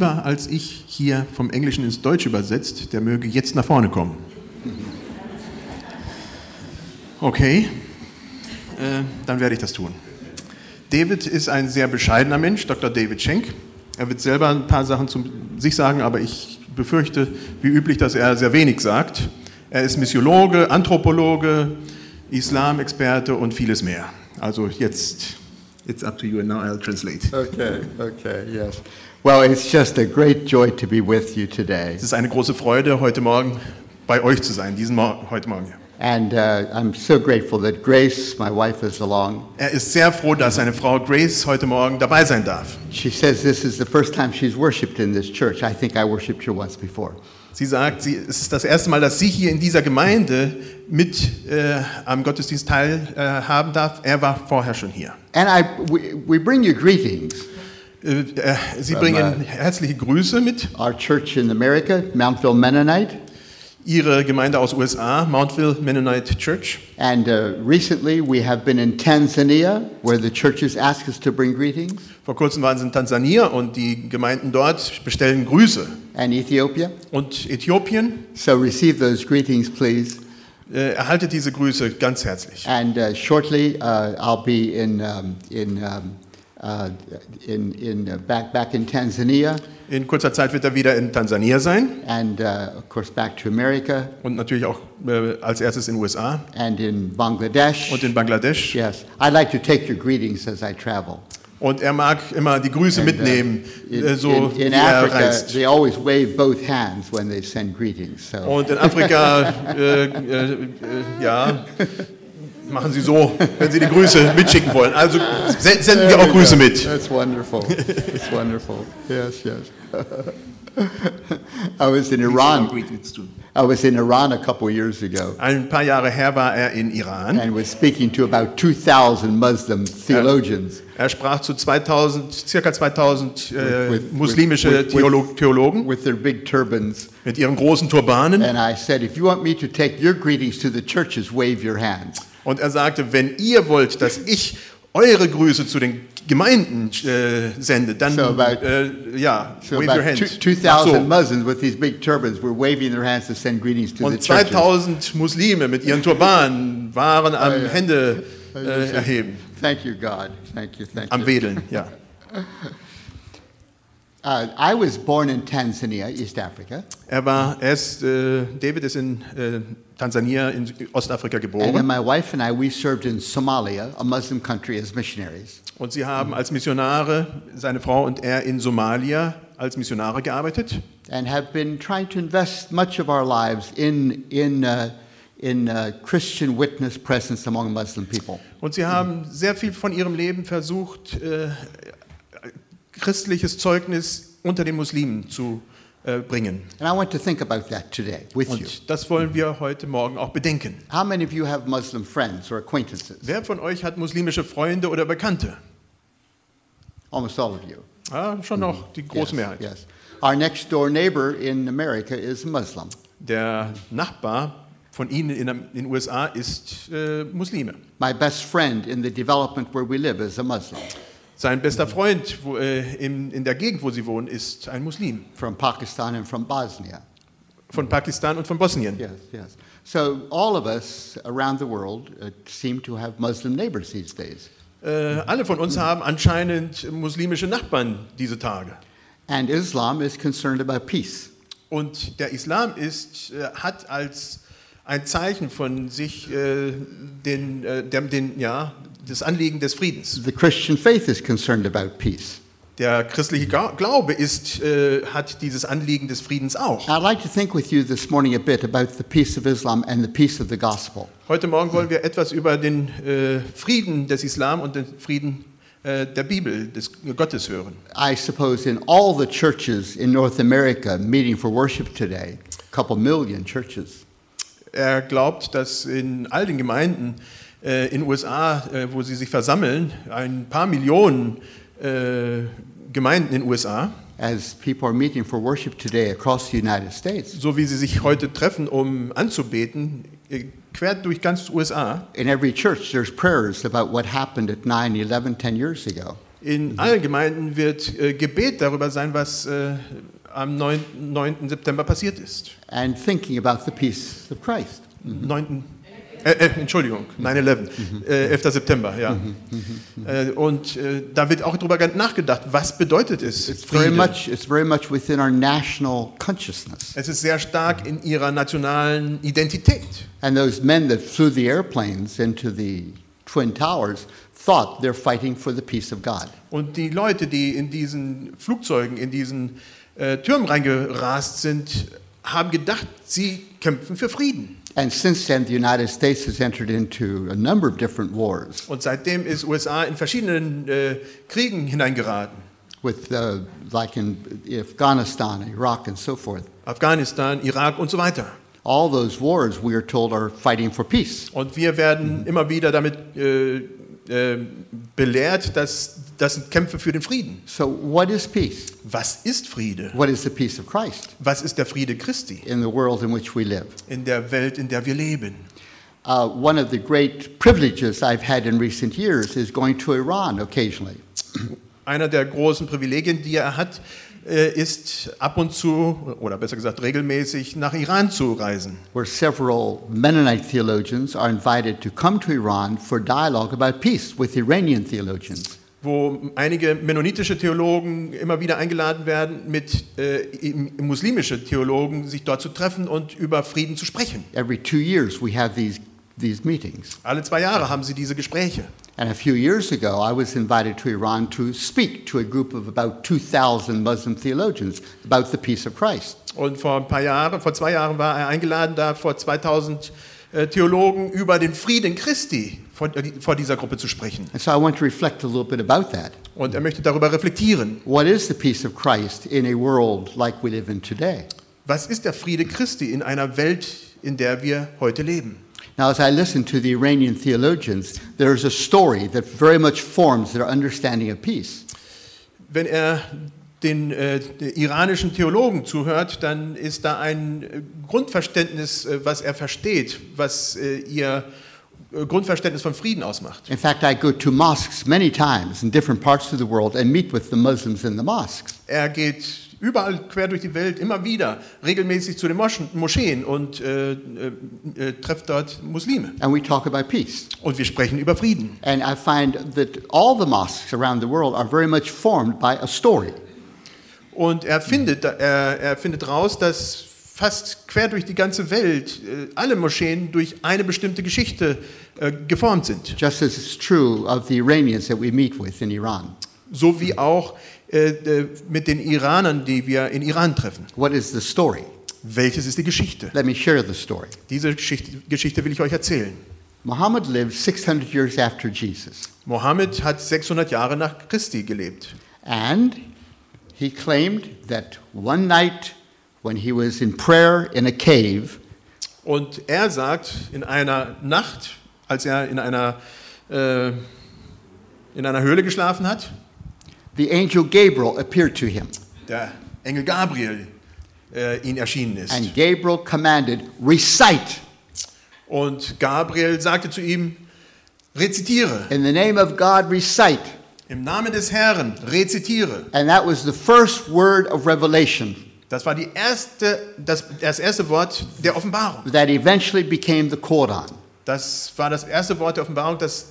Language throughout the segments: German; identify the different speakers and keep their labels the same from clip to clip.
Speaker 1: lieber als ich hier vom Englischen ins Deutsche übersetzt, der möge jetzt nach vorne kommen. Okay, äh, dann werde ich das tun. David ist ein sehr bescheidener Mensch, Dr. David Schenk. Er wird selber ein paar Sachen zu sich sagen, aber ich befürchte, wie üblich, dass er sehr wenig sagt. Er ist Missiologe, Anthropologe, Islamexperte und vieles mehr. Also jetzt, it's up to you and now I'll translate.
Speaker 2: Okay, okay, yes. Well, it's just a great joy to be with you today.
Speaker 1: Es ist eine große Freude, heute Morgen bei euch zu sein, diesen Mor heute Morgen.
Speaker 2: And uh, I'm so grateful that Grace, my wife, is along.
Speaker 1: Er ist sehr froh, dass seine Frau Grace heute Morgen dabei sein darf.
Speaker 2: She says this is the first time she's worshiped in this church. I think I worshiped here once before.
Speaker 1: Sie sagt, sie, es ist das erste Mal, dass sie hier in dieser Gemeinde mit äh, am Gottesdienst teilhaben darf. Er war vorher schon hier.
Speaker 2: And I, we, we bring you greetings.
Speaker 1: Äh, äh, sie bringen
Speaker 2: uh,
Speaker 1: herzliche Grüße mit.
Speaker 2: Our church in America, Mountville Mennonite.
Speaker 1: Ihre Gemeinde aus USA, Mountville Mennonite Church.
Speaker 2: And uh, recently we have been in Tanzania, where the churches ask us to bring greetings,
Speaker 1: Vor kurzem waren sie in Tansania und die Gemeinden dort bestellen Grüße.
Speaker 2: and Ethiopia.
Speaker 1: Und Äthiopien
Speaker 2: So receive those greetings, please.
Speaker 1: äh, erhaltet diese Grüße ganz herzlich.
Speaker 2: And uh, shortly, uh, I'll be in, um, in, um, uh, in, in uh, back, back in Tanzania,
Speaker 1: In kurzer Zeit wird er wieder in Tansania sein
Speaker 2: and uh, of course back to America,
Speaker 1: und natürlich auch äh, als erstes in USA
Speaker 2: and in Bangladesh.
Speaker 1: und in Bangladesch.
Speaker 2: Yes, I like to take your greetings as I travel.
Speaker 1: Und er mag immer die Grüße
Speaker 2: And, uh,
Speaker 1: mitnehmen,
Speaker 2: in,
Speaker 1: äh, so
Speaker 2: in,
Speaker 1: wie
Speaker 2: in
Speaker 1: er
Speaker 2: Africa,
Speaker 1: reist.
Speaker 2: they always wave both hands when they send greetings. So
Speaker 1: Und in Afrika, äh, äh, äh, ja, machen sie so, wenn sie die Grüße mitschicken wollen. Also se- senden wir auch Grüße
Speaker 2: go.
Speaker 1: mit.
Speaker 2: That's wonderful. That's wonderful. Yes, yes. I was in Iran. I was in Iran a couple of years ago
Speaker 1: Ein paar Jahre her war er in Iran.
Speaker 2: and was speaking to about 2,000 Muslim theologians.
Speaker 1: Er sprach zu 2000, circa 2000 äh,
Speaker 2: With- with-
Speaker 1: muslimische
Speaker 2: with- with-
Speaker 1: Theolo Theologen
Speaker 2: with their big turbans.
Speaker 1: mit ihren großen Turbanen.
Speaker 2: And I said, if you want me to take your greetings to the churches, wave your hands.
Speaker 1: Und er sagte, wenn ihr wollt, dass ich eure Grüße zu den Gemeinden äh, sende, dann
Speaker 2: So about-
Speaker 1: äh, ja,
Speaker 2: So
Speaker 1: wave your
Speaker 2: about
Speaker 1: hand.
Speaker 2: two-
Speaker 1: Ach
Speaker 2: 2,000
Speaker 1: so.
Speaker 2: Muslims with these big turbans were waving their hands to send greetings to the
Speaker 1: Und
Speaker 2: churches.
Speaker 1: 2000 Muslime mit ihren Turbanen waren am
Speaker 2: Ja, ja.
Speaker 1: Hände äh, erheben,
Speaker 2: Thank you, God. Thank you, thank
Speaker 1: am. Wedeln, ja.
Speaker 2: Uh, I was born in Tanzania, East Africa,
Speaker 1: Er war, er ist, äh, David ist in äh, Tansania in Ostafrika
Speaker 2: and then
Speaker 1: geboren
Speaker 2: my wife and I we served in Somalia, a Muslim country, as missionaries.
Speaker 1: und sie haben als Missionare, seine Frau und er in Somalia als Missionare gearbeitet
Speaker 2: and have been trying to invest much of our lives in, in, uh, in uh, Christian witness presence among Muslim people.
Speaker 1: und sie haben sehr viel von ihrem Leben versucht, äh, christliches Zeugnis unter den Muslimen zu Äh, bringen.
Speaker 2: And I want to think about that today with you.
Speaker 1: Und das wollen wir heute Morgen auch bedenken.
Speaker 2: How many of you have Muslim friends or acquaintances?
Speaker 1: Wer von euch hat muslimische Freunde oder Bekannte?
Speaker 2: Almost all of you.
Speaker 1: Ja, schon noch mm-hmm. die große
Speaker 2: yes,
Speaker 1: Mehrheit.
Speaker 2: Yes. Our next door neighbor in America is Muslim.
Speaker 1: Der Nachbar von Ihnen in den USA ist äh, Muslime.
Speaker 2: My best friend in the development where we live is a Muslim
Speaker 1: Sein bester Freund wo, äh, in, in der Gegend, wo sie wohnen, ist ein Muslim.
Speaker 2: from Pakistan and from Bosnia.
Speaker 1: Von Pakistan und von Bosnien.
Speaker 2: Yes, yes. So all of us around the world uh, seem to have Muslim neighbors these days.
Speaker 1: Äh, alle von uns haben anscheinend muslimische Nachbarn diese Tage.
Speaker 2: And Islam is concerned about peace.
Speaker 1: Und der Islam ist, äh, hat als ein Zeichen von sich äh, den, äh, der, den, ja, das Anliegen des Friedens.
Speaker 2: The Christian faith is concerned about peace.
Speaker 1: Der christliche Glaube ist, äh, hat dieses Anliegen des Friedens auch. Heute Morgen wollen wir etwas über den äh, Frieden des Islam und den Frieden äh, der Bibel, des Gottes hören.
Speaker 2: I suppose in all the churches in North America meeting for worship today, a couple million churches,
Speaker 1: Er glaubt, dass in all den Gemeinden äh, in den USA, äh, wo sie sich versammeln, ein paar Millionen äh, Gemeinden in den USA,
Speaker 2: as people are meeting for worship today across the United States,
Speaker 1: so wie sie sich heute treffen, um anzubeten, äh, quer durch ganz USA.
Speaker 2: in every church there's prayers about what happened at 9 11, 10 years ago.
Speaker 1: In allen Gemeinden wird äh, Gebet darüber sein, was äh, am 9. 9. September passiert ist.
Speaker 2: and thinking about the peace of Christ.
Speaker 1: 9. Äh, äh, Entschuldigung, 9-11, äh, 11. September, ja. Äh, und äh, da wird auch darüber nachgedacht, was bedeutet es?
Speaker 2: It's very much, it's very much within our national consciousness.
Speaker 1: Es ist sehr stark in ihrer nationalen Identität.
Speaker 2: And those men that flew the airplanes into the Twin Towers thought they're fighting for the peace of God.
Speaker 1: Und die Leute, die in diesen Flugzeugen, in diesen äh, Türmen reingerast sind, haben gedacht, sie kämpfen für Frieden.
Speaker 2: And since then, the United States has entered into a number of different wars
Speaker 1: Und seitdem ist USA in verschiedenen äh, Kriegen hineingeraten.
Speaker 2: with, uh, like in Afghanistan, Iraq, and so forth.
Speaker 1: Afghanistan, Irak und so weiter.
Speaker 2: All those wars, we are told, are fighting for peace.
Speaker 1: Und wir werden immer wieder damit äh, äh, belehrt, dass das sind Kämpfe für den Frieden.
Speaker 2: So, what is peace?
Speaker 1: Was ist Friede?
Speaker 2: What is the peace of Christ
Speaker 1: Was ist der Friede Christi
Speaker 2: in the world in which we live?
Speaker 1: in der Welt, in der wir leben?
Speaker 2: Uh, one of the great privileges I've had in recent years is going to Iran occasionally.
Speaker 1: Einer der großen Privilegien, die er hat, ist ab und zu, oder besser gesagt regelmäßig, nach Iran zu reisen.
Speaker 2: where several Mennonite theologians are invited to come to Iran for dialogue about peace with Iranian theologians.
Speaker 1: wo einige mennonitische Theologen immer wieder eingeladen werden, mit äh, im- muslimische Theologen sich dort zu treffen und über Frieden zu sprechen.
Speaker 2: Every two years, we have these, these meetings.
Speaker 1: Alle zwei Jahre haben sie diese Gespräche.
Speaker 2: And a few years ago, I was invited to Iran to speak to a group of about 2,000 Muslim theologians about the peace of Christ.
Speaker 1: Und vor ein paar Jahren, vor zwei Jahren war er eingeladen, da vor 2000 äh, Theologen über den Frieden Christi vor, äh, vor dieser Gruppe zu sprechen.
Speaker 2: And so I want to reflect a little bit about that.
Speaker 1: Und er möchte darüber reflektieren.
Speaker 2: What is the peace of Christ in a world like we live in today?
Speaker 1: Was ist der Friede Christi in einer Welt, in der wir heute leben?
Speaker 2: Now, as I listen to the Iranian theologians, there's a story that very much forms their understanding of peace.
Speaker 1: Wenn er den, äh, iranischen Theologen zuhört, dann ist da ein Grundverständnis, äh, was er versteht, was äh, ihr äh, Grundverständnis von Frieden ausmacht.
Speaker 2: In fact, I go to mosques many times in different parts of the world and meet with the Muslims in the mosques.
Speaker 1: Er geht überall quer durch die Welt immer wieder regelmäßig zu den Moschen, Moscheen und äh, äh, äh, trifft dort Muslime.
Speaker 2: And we talk about peace.
Speaker 1: Und wir sprechen über Frieden.
Speaker 2: And I find that all the mosques around the world are very much formed by a story.
Speaker 1: Und er findet, er, er findet raus, dass fast quer durch die ganze Welt äh, alle Moscheen durch eine bestimmte Geschichte äh, geformt sind.
Speaker 2: just as it's true of the Iranians that we meet with in Iran.
Speaker 1: So wie auch mit den Iranern, die wir in Iran treffen.
Speaker 2: What is the story?
Speaker 1: Welches ist die Geschichte?
Speaker 2: Let me share the story.
Speaker 1: Diese Geschichte, Geschichte will ich euch erzählen.
Speaker 2: Muhammad lived 600 years after Jesus,
Speaker 1: Mohammed hat 600 Jahre nach Christi gelebt.
Speaker 2: and he claimed that one night when he was in prayer in a cave,
Speaker 1: Und er sagt, in einer Nacht, als er in einer, äh, in einer Höhle geschlafen hat,
Speaker 2: the angel Gabriel appeared to him,
Speaker 1: der Engel Gabriel äh, ihn erschienen ist.
Speaker 2: and Gabriel commanded, Recite
Speaker 1: Und Gabriel sagte zu ihm, rezitiere,
Speaker 2: in the name of God, recite.
Speaker 1: im Namen des Herrn, rezitiere.
Speaker 2: And that was the first word of revelation
Speaker 1: Das war die erste, das, das erste Wort der Offenbarung.
Speaker 2: that eventually became the Quran.
Speaker 1: Das war das erste Wort der Offenbarung, das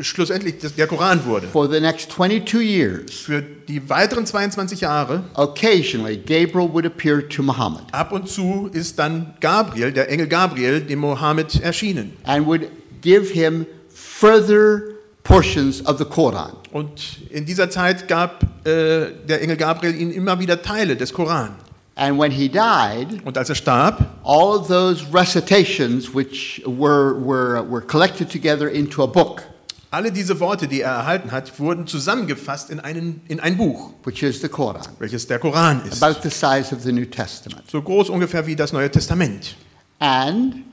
Speaker 1: schlussendlich der Koran wurde.
Speaker 2: For the next 22 years,
Speaker 1: Für die weiteren 22 Jahre,
Speaker 2: occasionally, Gabriel would appear to Muhammad
Speaker 1: ab und zu ist dann Gabriel, der Engel Gabriel, dem Mohammed erschienen.
Speaker 2: and would give him further portions of the Quran.
Speaker 1: Und in dieser Zeit gab äh, der Engel Gabriel ihnen immer wieder Teile des Koran.
Speaker 2: And when he died,
Speaker 1: Und als er starb,
Speaker 2: all those recitations, which were, were, were collected together into a book,
Speaker 1: alle diese Worte, die er erhalten hat, wurden zusammengefasst in, einen, in ein Buch,
Speaker 2: which is the Quran,
Speaker 1: welches der Koran ist.
Speaker 2: about the size of the New Testament.
Speaker 1: So groß ungefähr wie das Neue Testament.
Speaker 2: And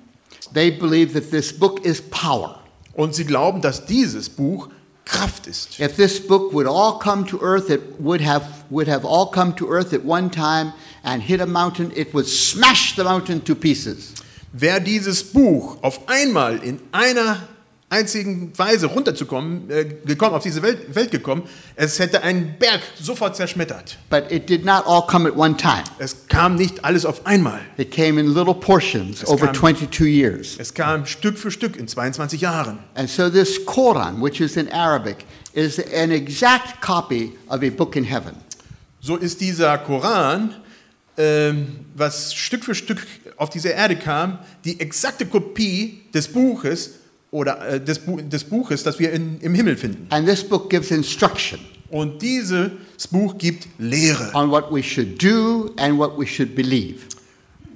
Speaker 2: they believe that this book is power.
Speaker 1: Und sie glauben, dass dieses Buch Kraft ist.
Speaker 2: If this book would all come to earth, it would have, would have all come to earth at one time and hit a mountain, it would smash the mountain to pieces.
Speaker 1: Wer dieses Buch auf einmal in einer einzigen Weise runterzukommen, äh, gekommen, auf diese Welt, Welt gekommen. Es hätte einen Berg sofort zerschmettert.
Speaker 2: But it did not all come at one time.
Speaker 1: Es kam nicht alles auf einmal.
Speaker 2: It came in little portions
Speaker 1: Es
Speaker 2: over
Speaker 1: kam-
Speaker 2: 22 years.
Speaker 1: Es kam Stück für Stück in 22 Jahren.
Speaker 2: And so this Quran, which is in Arabic, is an exact copy of a book in heaven.
Speaker 1: So ist dieser Koran, ähm, was Stück für Stück auf diese Erde kam, die exakte Kopie des Buches oder äh, des, Bu des Buches, das wir in, im Himmel finden.
Speaker 2: And this book gives instruction
Speaker 1: Und dieses Buch gibt Lehre
Speaker 2: on what we should do and what we should believe.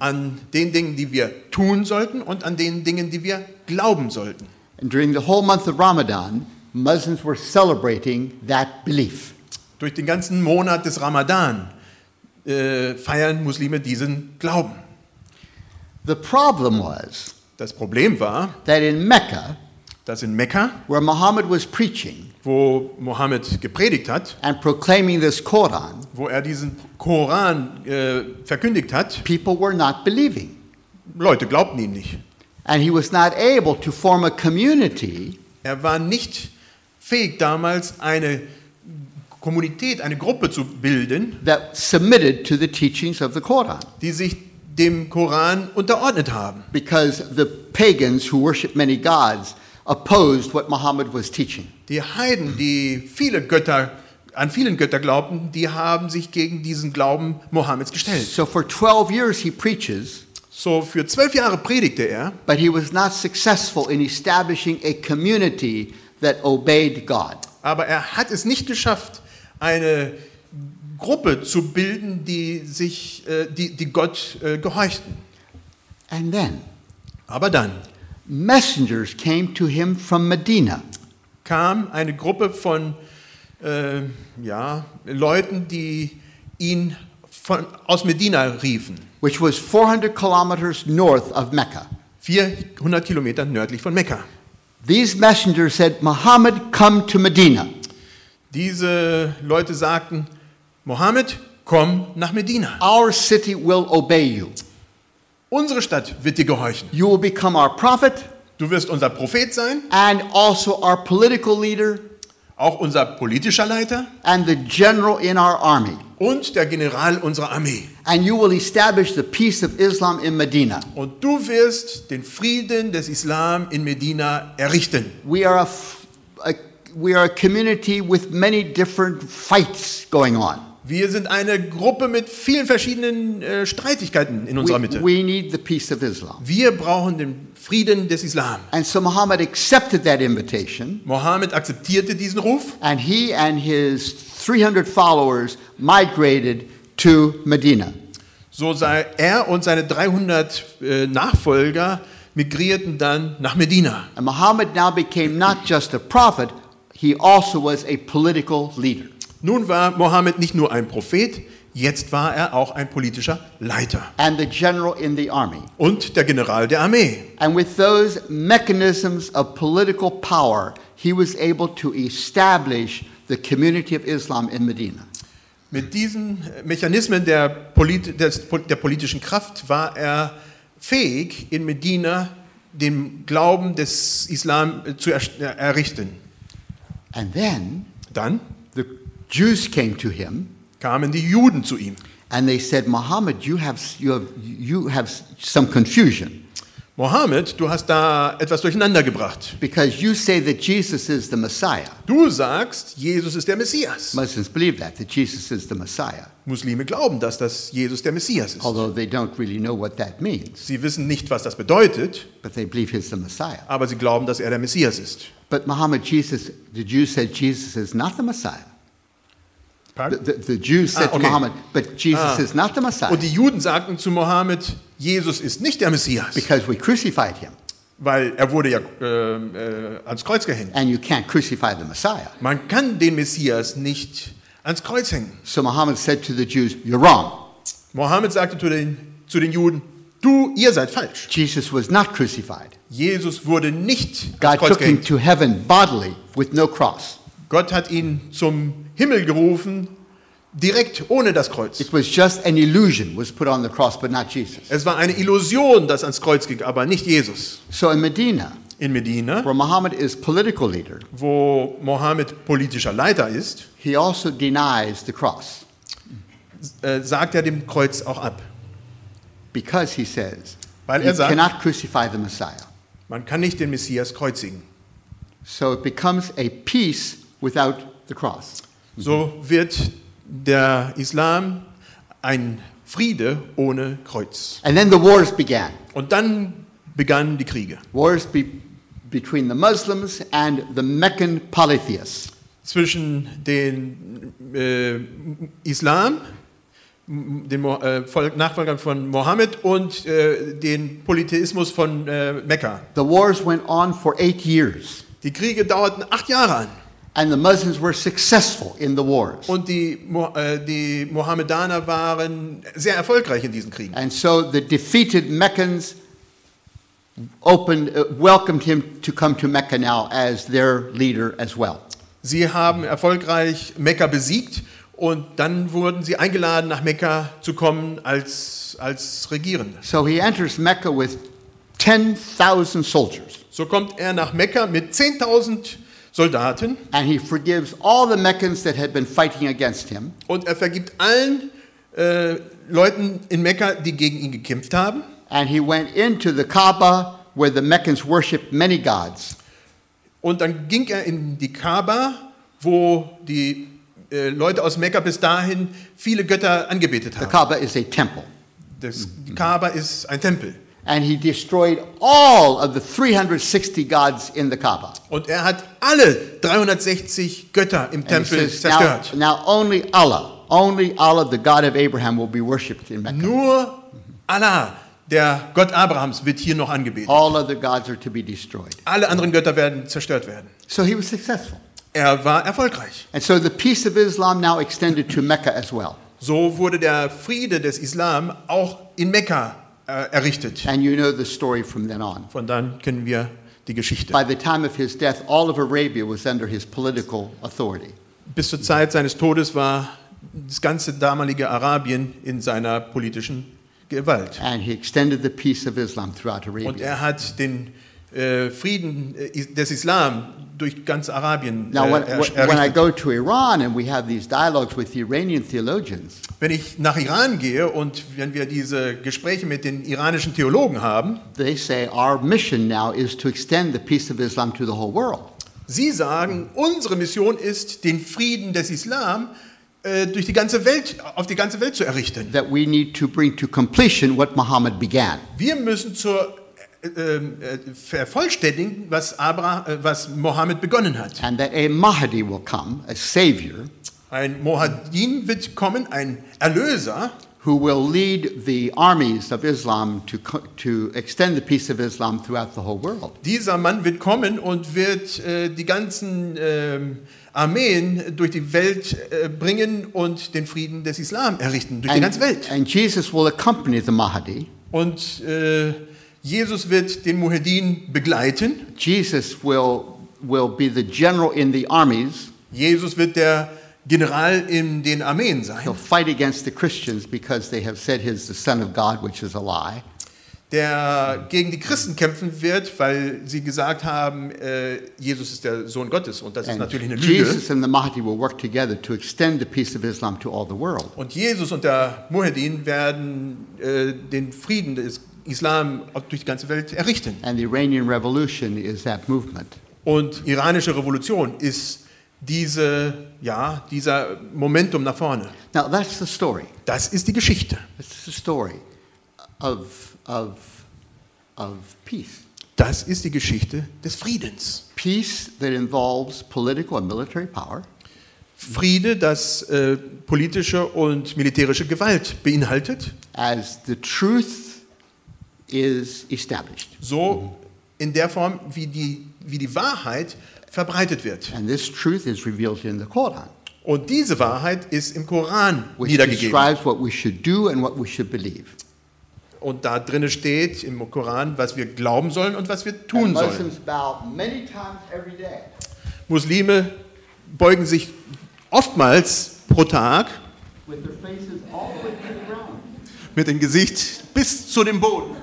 Speaker 1: an den Dingen, die wir tun sollten und an den Dingen, die wir glauben sollten.
Speaker 2: And during the whole month of Ramadan, Muslims were celebrating that belief.
Speaker 1: Durch den ganzen Monat des Ramadan äh, feiern Muslime diesen Glauben.
Speaker 2: The problem was
Speaker 1: Das Problem war,
Speaker 2: that in Mecca,
Speaker 1: dass in Mekka,
Speaker 2: where Muhammad was preaching
Speaker 1: wo Mohammed gepredigt hat,
Speaker 2: and proclaiming this Quran,
Speaker 1: wo er diesen Koran äh, verkündigt hat,
Speaker 2: people were not believing.
Speaker 1: Leute glaubten ihm nicht.
Speaker 2: And he was not able to form a community
Speaker 1: Er war nicht fähig damals eine Kommunität, eine Gruppe zu bilden,
Speaker 2: that submitted to the teachings of the Quran.
Speaker 1: die sich dem Koran unterordnet haben.
Speaker 2: Because the pagans who worship many gods opposed what Muhammad was teaching.
Speaker 1: Die Heiden, die viele Götter an vielen Götter glaubten, die haben sich gegen diesen Glauben Mohammeds gestellt.
Speaker 2: So for 12 years he preaches,
Speaker 1: So für zwölf Jahre predigte er,
Speaker 2: but he was not successful in establishing a community that obeyed God.
Speaker 1: aber er hat es nicht geschafft, eine Gruppe zu bilden, die sich, äh, die, die Gott äh, gehorchten.
Speaker 2: And then
Speaker 1: Aber dann
Speaker 2: messengers came to him from Medina
Speaker 1: kam eine Gruppe von äh, ja, Leuten, die ihn von, aus Medina riefen,
Speaker 2: which was 400 kilometers north of Mecca.
Speaker 1: 400 Kilometer nördlich von Mekka.
Speaker 2: These messengers said, Muhammad, come to Medina.
Speaker 1: Diese Leute sagten, Mohammed, komm nach Medina.
Speaker 2: Our city will obey you.
Speaker 1: Unsere Stadt wird dir gehorchen.
Speaker 2: You will become our prophet
Speaker 1: Du wirst unser Prophet sein,
Speaker 2: and also our political leader
Speaker 1: auch unser politischer Leiter
Speaker 2: and the general in our army.
Speaker 1: und der General unserer Armee.
Speaker 2: And you will establish the peace of Islam in Medina.
Speaker 1: Und du wirst den Frieden des Islam in Medina errichten.
Speaker 2: We are a, a- we are a community with many different fights going on.
Speaker 1: Wir sind eine Gruppe mit vielen verschiedenen äh, Streitigkeiten in unserer
Speaker 2: We,
Speaker 1: Mitte.
Speaker 2: we need the peace of Islam.
Speaker 1: Wir brauchen den Frieden des Islam.
Speaker 2: And so Muhammad accepted that invitation,
Speaker 1: Mohammed akzeptierte diesen Ruf
Speaker 2: and he and his 300 followers migrated to Medina.
Speaker 1: So sei er und seine 300 äh, Nachfolger migrierten dann nach Medina.
Speaker 2: And Muhammad now became not just a prophet, he also was a political leader.
Speaker 1: Nun war Mohammed nicht nur ein Prophet, jetzt war er auch ein politischer Leiter
Speaker 2: and the general in the army.
Speaker 1: und der General der Armee.
Speaker 2: And with those mechanisms of political power, he was able to establish the community of Islam in Medina.
Speaker 1: Mit diesen Mechanismen der, Polit des, der politischen Kraft war er fähig, in Medina den Glauben des Islam äh, zu er errichten.
Speaker 2: And then
Speaker 1: Dann
Speaker 2: the Jews came to him
Speaker 1: kamen die Juden zu ihm.
Speaker 2: and they said, Muhammad, you have, you have, you have some confusion
Speaker 1: Mohammed, du hast da etwas durcheinander gebracht.
Speaker 2: because you say that Jesus is the Messiah.
Speaker 1: Du sagst, Jesus ist der Messias.
Speaker 2: Muslims believe that, that Jesus is the Messiah,
Speaker 1: Muslime glauben, dass das Jesus der Messias ist.
Speaker 2: although they don't really know what that means,
Speaker 1: Sie wissen nicht, was das bedeutet,
Speaker 2: but they believe he's the Messiah.
Speaker 1: aber sie glauben, dass er der Messias ist.
Speaker 2: But Muhammad, Jesus, the Jews said Jesus is not the Messiah. The, the, the Jews said
Speaker 1: Ah, okay.
Speaker 2: to Muhammad, but Jesus
Speaker 1: Ah.
Speaker 2: is not the Messiah
Speaker 1: Und die Juden sagten zu Mohammed, Jesus ist nicht der Messias,
Speaker 2: because we crucified him,
Speaker 1: weil er wurde ja äh, äh, ans Kreuz gehängt.
Speaker 2: and you can't crucify the Messiah.
Speaker 1: Man kann den Messias nicht ans Kreuz hängen.
Speaker 2: So Muhammad said to the Jews, You're wrong.
Speaker 1: Mohammed sagte zu den, zu den Juden, du, ihr seid falsch.
Speaker 2: Jesus was not crucified.
Speaker 1: Jesus wurde nicht ans
Speaker 2: God
Speaker 1: Kreuz
Speaker 2: took him
Speaker 1: gehängt.
Speaker 2: to heaven bodily with no cross.
Speaker 1: Gott hat ihn zum Himmel gerufen, direkt ohne das Kreuz.
Speaker 2: It was just an illusion was put on the cross, but not Jesus.
Speaker 1: Es war eine Illusion, das ans Kreuz ging, aber nicht Jesus.
Speaker 2: So in Medina,
Speaker 1: in Medina,
Speaker 2: where Muhammad is political leader,
Speaker 1: wo Mohammed politischer Leiter ist,
Speaker 2: he also denies the cross
Speaker 1: äh, sagt er dem Kreuz auch ab.
Speaker 2: because he says
Speaker 1: Weil er sagt,
Speaker 2: cannot crucify the Messiah.
Speaker 1: man kann nicht den Messias kreuzigen.
Speaker 2: So it becomes a peace without the cross.
Speaker 1: So wird der Islam ein Friede ohne Kreuz.
Speaker 2: And then the wars began.
Speaker 1: Und dann begannen die Kriege
Speaker 2: Wars be- between the Muslims and the Meccan polytheists.
Speaker 1: zwischen den äh, Islam, m- den Mo äh, Nachfolgern von Mohammed und äh, den Polytheismus von äh, Mekka.
Speaker 2: The wars went on for eight years,
Speaker 1: Die Kriege dauerten acht Jahre an
Speaker 2: and the Muslims were successful in the wars.
Speaker 1: und die, äh, die Mohammedaner waren sehr erfolgreich in diesen Kriegen.
Speaker 2: And so the defeated Meccans opened, uh, welcomed him to come to Mecca now as their leader as well.
Speaker 1: Sie haben erfolgreich Mekka besiegt und dann wurden sie eingeladen, nach Mekka zu kommen als, als Regierende.
Speaker 2: So he enters Mecca with 10,000 soldiers,
Speaker 1: So kommt er nach Mekka mit 10.000 Soldaten
Speaker 2: and he forgives all the Meccans that had been fighting against him.
Speaker 1: und er vergibt allen äh, Leuten in Mekka, die gegen ihn gekämpft haben.
Speaker 2: And he went into the Kaaba where the Meccans worshipped many gods.
Speaker 1: Und dann ging er in die Kaaba, wo die äh, Leute aus Mekka bis dahin viele Götter angebetet
Speaker 2: The
Speaker 1: haben.
Speaker 2: Kaaba is a temple.
Speaker 1: Das, die Kaaba ist ein Tempel.
Speaker 2: And he destroyed all of the 360 gods in the Kaaba.
Speaker 1: Und er hat alle 360 Götter im Tempel
Speaker 2: says, now,
Speaker 1: zerstört.
Speaker 2: now only Allah, only Allah, the God of Abraham, will be worshipped in Mecca.
Speaker 1: Nur Allah, der Gott Abrahams, wird hier noch angebetet.
Speaker 2: All other gods are to be destroyed.
Speaker 1: Alle anderen Götter werden zerstört werden.
Speaker 2: So he was successful.
Speaker 1: Er war erfolgreich.
Speaker 2: And so the peace of Islam now extended to Mecca as well.
Speaker 1: So wurde der Friede des Islam auch in Mekka errichtet.
Speaker 2: And you know the story from then on.
Speaker 1: Von dann kennen wir die Geschichte.
Speaker 2: By the time of his death, all of Arabia was under his political authority.
Speaker 1: Bis zur Zeit seines Todes war das ganze damalige Arabien in seiner politischen Gewalt.
Speaker 2: And he extended the peace of Islam throughout
Speaker 1: Und
Speaker 2: Arabia.
Speaker 1: er hat den äh, Frieden äh, des Islam durch ganz Arabien äh,
Speaker 2: Now, when,
Speaker 1: er-
Speaker 2: when I
Speaker 1: errichtet.
Speaker 2: go to Iran and we have these dialogues with the Iranian theologians,
Speaker 1: Wenn ich nach Iran gehe und wenn wir diese Gespräche mit den iranischen Theologen haben,
Speaker 2: they say our mission now is to extend the peace of Islam to the whole world.
Speaker 1: sie sagen, unsere Mission ist, den Frieden des Islam äh, durch die ganze Welt, auf die ganze Welt zu errichten.
Speaker 2: That we need to bring to completion what Muhammad began.
Speaker 1: Wir müssen zur vervollständigen, was, Abra, äh, was Mohammed begonnen hat.
Speaker 2: And that a Mahdi will come, a savior,
Speaker 1: Ein Mohaddin wird kommen, ein Erlöser,
Speaker 2: who will lead the armies of Islam to, to extend the peace of Islam throughout the whole world.
Speaker 1: Dieser Mann wird kommen und wird äh, die ganzen ähm, Armeen durch die Welt äh, bringen und den Frieden des Islam errichten, durch die ganze Welt.
Speaker 2: and Jesus will accompany the Mahdi.
Speaker 1: Und äh, Jesus wird den Muheddin begleiten.
Speaker 2: Jesus will, will be the general in the armies.
Speaker 1: Jesus wird der General in den Armeen
Speaker 2: He'll
Speaker 1: sein,
Speaker 2: fight against the Christians because they have said he's the Son of God, which is a lie.
Speaker 1: der gegen die Christen kämpfen wird, weil sie gesagt haben, äh, Jesus ist der Sohn Gottes. Und das ist
Speaker 2: And
Speaker 1: natürlich eine Lüge.
Speaker 2: Jesus and the Mahdi will work together to extend the peace of Islam to all the world.
Speaker 1: Und Jesus und der Muheddin werden äh, den Frieden des Islam durch die ganze Welt errichten.
Speaker 2: And the Iranian Revolution is that movement.
Speaker 1: Und iranische Revolution ist diese, ja, dieser Momentum nach vorne.
Speaker 2: Now, that's the story.
Speaker 1: Das ist die Geschichte.
Speaker 2: This is the story of, of, of peace.
Speaker 1: Das ist die Geschichte des Friedens.
Speaker 2: Peace that involves political and military power,
Speaker 1: Friede, das äh, politische und militärische Gewalt beinhaltet,
Speaker 2: as the truth is established.
Speaker 1: so in der Form, wie die, wie die Wahrheit verbreitet wird.
Speaker 2: And this truth is revealed in the Quran,
Speaker 1: Und diese Wahrheit ist im Koran
Speaker 2: which
Speaker 1: niedergegeben.
Speaker 2: describes what we should do and what we should believe.
Speaker 1: Und da drin steht im Koran, was wir glauben sollen und was wir tun
Speaker 2: And
Speaker 1: sollen.
Speaker 2: Bow many times every day
Speaker 1: Muslime beugen sich oftmals pro Tag mit dem Gesicht bis zu dem Boden.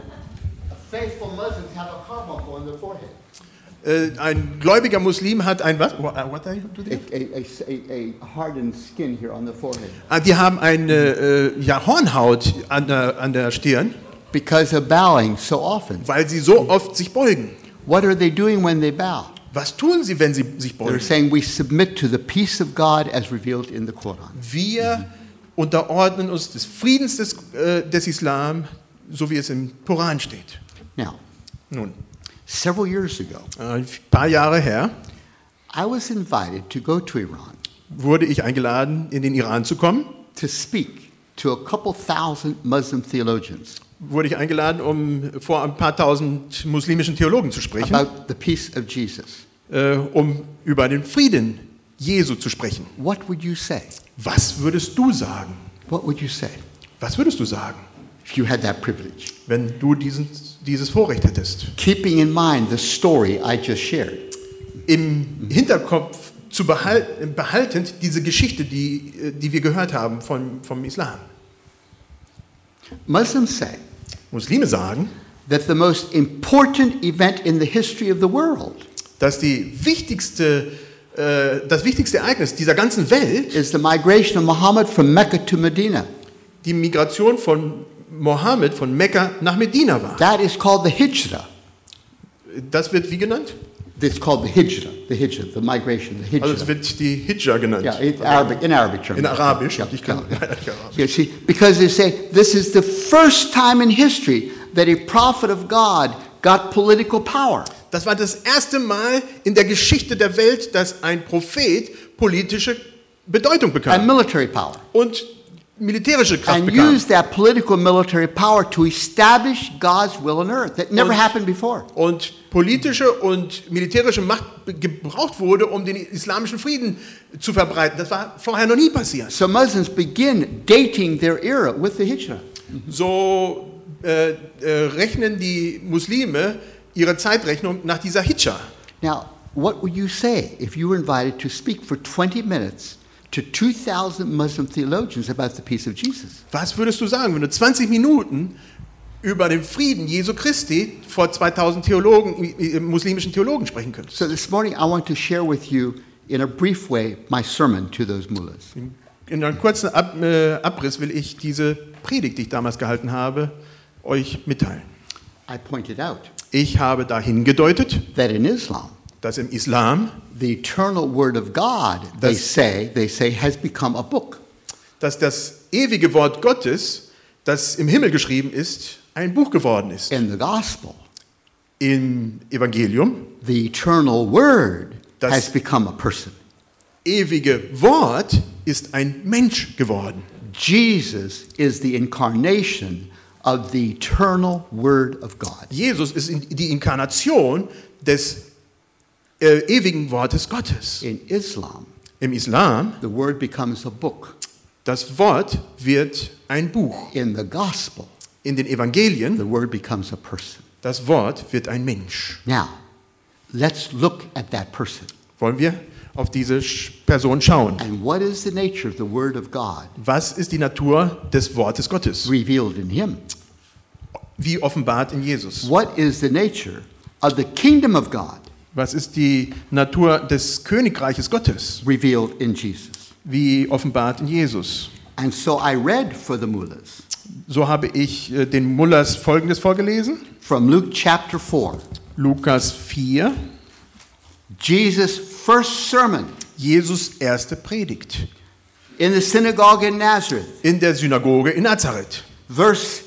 Speaker 1: Ein gläubiger Muslim hat ein was? What, uh, what are you do
Speaker 2: A,
Speaker 1: they?
Speaker 2: a, a, a hardened skin here on the forehead.
Speaker 1: Ah, die haben eine äh, ja, Hornhaut an der, an der Stirn,
Speaker 2: Because of bowing so often.
Speaker 1: weil sie so oft sich beugen.
Speaker 2: What are they doing when they bow?
Speaker 1: Was tun sie, wenn sie sich
Speaker 2: They're
Speaker 1: beugen?
Speaker 2: saying we submit to the peace of God as revealed in the Quran.
Speaker 1: Wir unterordnen uns des Friedens des, äh, des Islam, so wie es im Koran steht.
Speaker 2: Now,
Speaker 1: Nun,
Speaker 2: several years ago,
Speaker 1: äh, ein paar Jahre her
Speaker 2: I was invited to go to Iran
Speaker 1: wurde ich eingeladen, in den Iran zu kommen.
Speaker 2: to speak to a couple thousand Muslim theologians
Speaker 1: Wurde ich eingeladen, um vor ein paar tausend muslimischen Theologen zu sprechen,
Speaker 2: about the peace of Jesus.
Speaker 1: äh, um über den Frieden Jesu zu sprechen.
Speaker 2: What would you say?
Speaker 1: Was würdest du sagen?
Speaker 2: What would you say
Speaker 1: Was würdest du sagen,
Speaker 2: if you had that privilege?
Speaker 1: wenn du diesen, dieses Vorrecht hättest?
Speaker 2: Keeping in mind the story I just shared.
Speaker 1: Im Hinterkopf zu behalten, behaltend diese Geschichte, die, äh, die wir gehört haben vom, vom Islam.
Speaker 2: Muslims say
Speaker 1: Muslime sagen,
Speaker 2: that the most important event in the history of the world
Speaker 1: dass die wichtigste, äh, das wichtigste Ereignis dieser ganzen Welt
Speaker 2: is the migration of Muhammad from Mecca to Medina.
Speaker 1: die Migration von Mohammed von Mekka nach Medina war.
Speaker 2: That is called the Hijrah.
Speaker 1: Das wird wie genannt?
Speaker 2: It's called the Hijrah, the Hijrah, the migration, the
Speaker 1: Also es wird die Hijra genannt.
Speaker 2: Yeah, in Arabic, in Arabic terms.
Speaker 1: In Arabisch.
Speaker 2: Yeah,
Speaker 1: Ich kann
Speaker 2: yeah. You see, because they say this is the first time in history that a prophet of God got political power.
Speaker 1: Das war das erste Mal in der Geschichte der Welt, dass ein Prophet politische Bedeutung
Speaker 2: and
Speaker 1: bekam
Speaker 2: military power.
Speaker 1: und militärische Kraft
Speaker 2: And
Speaker 1: bekam.
Speaker 2: used that political military power to establish God's will on earth. That never
Speaker 1: Und-
Speaker 2: happened before.
Speaker 1: Und politische und militärische Macht gebraucht wurde, um den islamischen Frieden zu verbreiten. Das war vorher noch nie passiert.
Speaker 2: So Muslims begin dating their era with the Hijrah.
Speaker 1: So äh, äh, rechnen die Muslime ihre Zeitrechnung nach dieser Hijra.
Speaker 2: Now, what would you say if you were invited to speak for 20 minutes to 2,000 Muslim theologians about the peace of Jesus?
Speaker 1: Was würdest du sagen, wenn du 20 Minuten über den Frieden Jesu Christi vor 2000 Theologen, äh, muslimischen Theologen sprechen könntest?
Speaker 2: So this morning, I want to share with you, in a brief way, my sermon to those mullahs.
Speaker 1: In einem kurzen Ab äh, Abriss will ich diese Predigt, die ich damals gehalten habe, euch mitteilen.
Speaker 2: I pointed out
Speaker 1: Ich habe dahin gedeutet,
Speaker 2: that in Islam,
Speaker 1: dass im Islam,
Speaker 2: the eternal word of God, they
Speaker 1: Das-
Speaker 2: say, they say, has become a book.
Speaker 1: dass das ewige Wort Gottes, das im Himmel geschrieben ist, ein Buch geworden ist.
Speaker 2: In the gospel,
Speaker 1: Im Evangelium,
Speaker 2: the eternal word
Speaker 1: Das-
Speaker 2: has become a person.
Speaker 1: ewige Wort ist ein Mensch geworden.
Speaker 2: Jesus is the incarnation of the eternal word of God.
Speaker 1: Jesus ist die Inkarnation des äh, ewigen Wortes Gottes.
Speaker 2: In Islam,
Speaker 1: Im Islam,
Speaker 2: the word becomes a book.
Speaker 1: das Wort wird ein Buch.
Speaker 2: In the gospel,
Speaker 1: In den Evangelien,
Speaker 2: the word becomes a person.
Speaker 1: das Wort wird ein Mensch.
Speaker 2: Now, let's look at that person.
Speaker 1: Wollen wir auf diese Sch- Person schauen?
Speaker 2: And what is the nature of the word of God
Speaker 1: Was ist die Natur des Wortes Gottes?
Speaker 2: revealed in him?
Speaker 1: Wie offenbart in Jesus?
Speaker 2: What is the nature of the kingdom of God
Speaker 1: Was ist die Natur des Königreiches Gottes?
Speaker 2: revealed in Jesus?
Speaker 1: Wie offenbart in Jesus?
Speaker 2: And so I read for the mullahs
Speaker 1: So habe ich äh, den Mullers Folgendes vorgelesen.
Speaker 2: from Luke chapter 4,
Speaker 1: Lukas 4,
Speaker 2: Jesus' first sermon
Speaker 1: Jesus erste Predigt
Speaker 2: in the synagogue in Nazareth,
Speaker 1: in der Synagoge in Nazareth.
Speaker 2: verse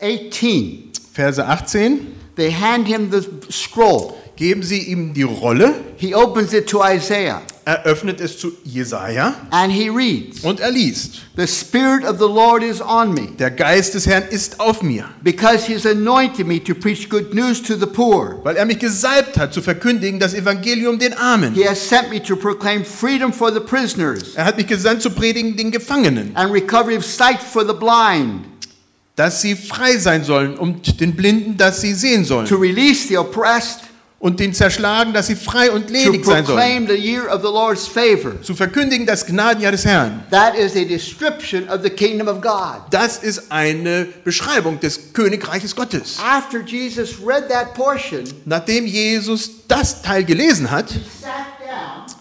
Speaker 2: 18.
Speaker 1: Verse 18.
Speaker 2: They hand him the scroll.
Speaker 1: Geben Sie ihm die Rolle,
Speaker 2: He opens it to Isaiah
Speaker 1: er öffnet es zu Jesaja
Speaker 2: and he reads,
Speaker 1: und er liest:
Speaker 2: The Spirit of the Lord is on me
Speaker 1: Der Geist des Herrn ist auf mir,
Speaker 2: because he's anointed me to preach good news to the poor.
Speaker 1: weil er mich gesalbt hat, zu verkündigen das Evangelium den Armen.
Speaker 2: He has sent me to proclaim freedom for the prisoners
Speaker 1: Er hat mich gesandt, zu predigen den Gefangenen,
Speaker 2: and recovery of sight for the blind,
Speaker 1: dass sie frei sein sollen und den Blinden, dass sie sehen sollen.
Speaker 2: to release the oppressed,
Speaker 1: und den zerschlagen, dass sie frei und ledig sein sollen.
Speaker 2: proclaim the year of the Lord's favor.
Speaker 1: Zu verkündigen das Gnadenjahr des Herrn.
Speaker 2: That is a description of the kingdom of God.
Speaker 1: Das ist eine Beschreibung des Königreiches Gottes.
Speaker 2: After Jesus read that portion,
Speaker 1: Nachdem Jesus das Teil gelesen hat,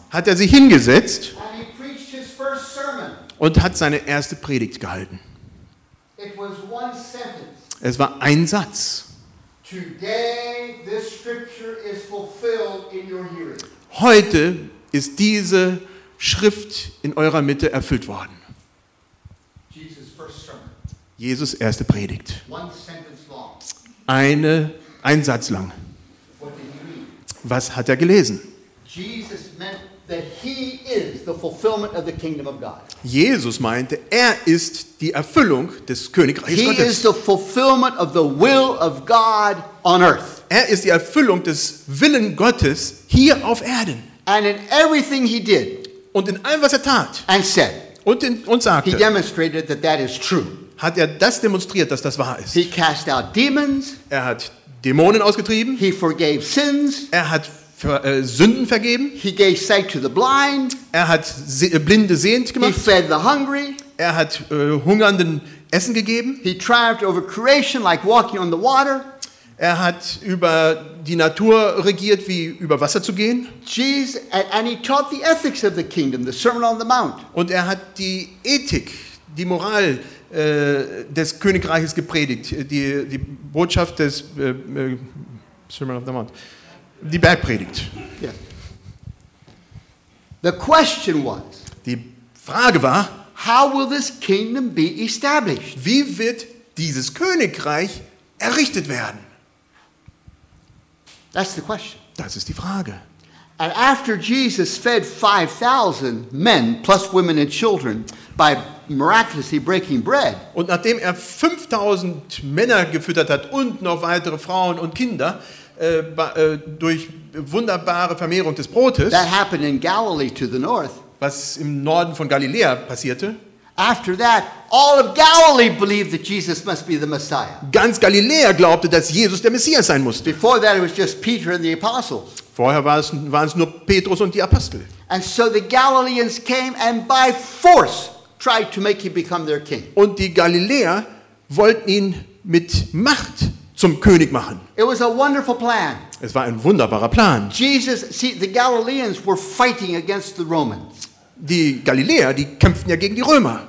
Speaker 1: hat er sich hingesetzt
Speaker 2: and he preached his first sermon.
Speaker 1: und hat seine erste Predigt gehalten.
Speaker 2: It was one sentence.
Speaker 1: Es war ein Satz.
Speaker 2: Today, this scripture is fulfilled in your hearing.
Speaker 1: Heute ist diese Schrift in eurer Mitte erfüllt worden.
Speaker 2: Jesus' first sermon.
Speaker 1: Jesus erste Predigt.
Speaker 2: One sentence long.
Speaker 1: Eine, ein Satz lang.
Speaker 2: What did he mean?
Speaker 1: Was hat er gelesen?
Speaker 2: Jesus meant he.
Speaker 1: Jesus meinte, er ist die Erfüllung des Königreiches
Speaker 2: He is
Speaker 1: Gottes.
Speaker 2: the fulfillment of the will of God on earth.
Speaker 1: Er ist die Erfüllung des Willen Gottes hier auf Erden.
Speaker 2: And in everything he did
Speaker 1: Und in allem, was er tat
Speaker 2: and said,
Speaker 1: und, in, und
Speaker 2: he
Speaker 1: sagte,
Speaker 2: demonstrated that that is true.
Speaker 1: hat er das demonstriert, dass das wahr ist.
Speaker 2: He cast out demons,
Speaker 1: Er hat Dämonen ausgetrieben,
Speaker 2: he forgave sins,
Speaker 1: er hat Ver- äh, Sünden vergeben,
Speaker 2: he gave sight to the blind,
Speaker 1: er hat Se äh, Blinde sehend
Speaker 2: he
Speaker 1: gemacht,
Speaker 2: fed the hungry,
Speaker 1: er hat äh, Hungernden Essen gegeben,
Speaker 2: he triumphed over creation like walking on the water.
Speaker 1: er hat über die Natur regiert, wie über Wasser zu gehen.
Speaker 2: Jesus, and, he taught the ethics of the kingdom, the Sermon on the Mount.
Speaker 1: und er hat die Ethik, die Moral äh, des Königreiches gepredigt, die, die Botschaft des äh, Sermon of the Mount, die Bergpredigt.
Speaker 2: Yes. The question was,
Speaker 1: Die Frage war,
Speaker 2: how will this kingdom be established?
Speaker 1: wie wird dieses Königreich errichtet werden?
Speaker 2: That's the question.
Speaker 1: Das ist die Frage.
Speaker 2: And after Jesus fed 5,000 men, plus women and children, by miraculously breaking bread,
Speaker 1: Und nachdem er 5000 Männer gefüttert hat und noch weitere Frauen und Kinder äh, äh, durch wunderbare Vermehrung des Brotes,
Speaker 2: that happened in Galilee to the north.
Speaker 1: was im Norden von Galiläa passierte,
Speaker 2: After that, all of Galilee believed that Jesus must be the Messiah.
Speaker 1: ganz Galiläa glaubte, dass Jesus der Messias sein musste.
Speaker 2: Before that, it was just Peter and the apostles.
Speaker 1: Vorher war es, waren es nur Petrus und die Apostel.
Speaker 2: And so the Galileans came and by force tried to make him become their king.
Speaker 1: Und die Galiläer wollten ihn mit Macht zum König machen.
Speaker 2: It was a wonderful plan.
Speaker 1: Es war ein wunderbarer Plan.
Speaker 2: Jesus, see, the Galileans were fighting against the Romans,
Speaker 1: Die Galiläer, die kämpften ja gegen die Römer,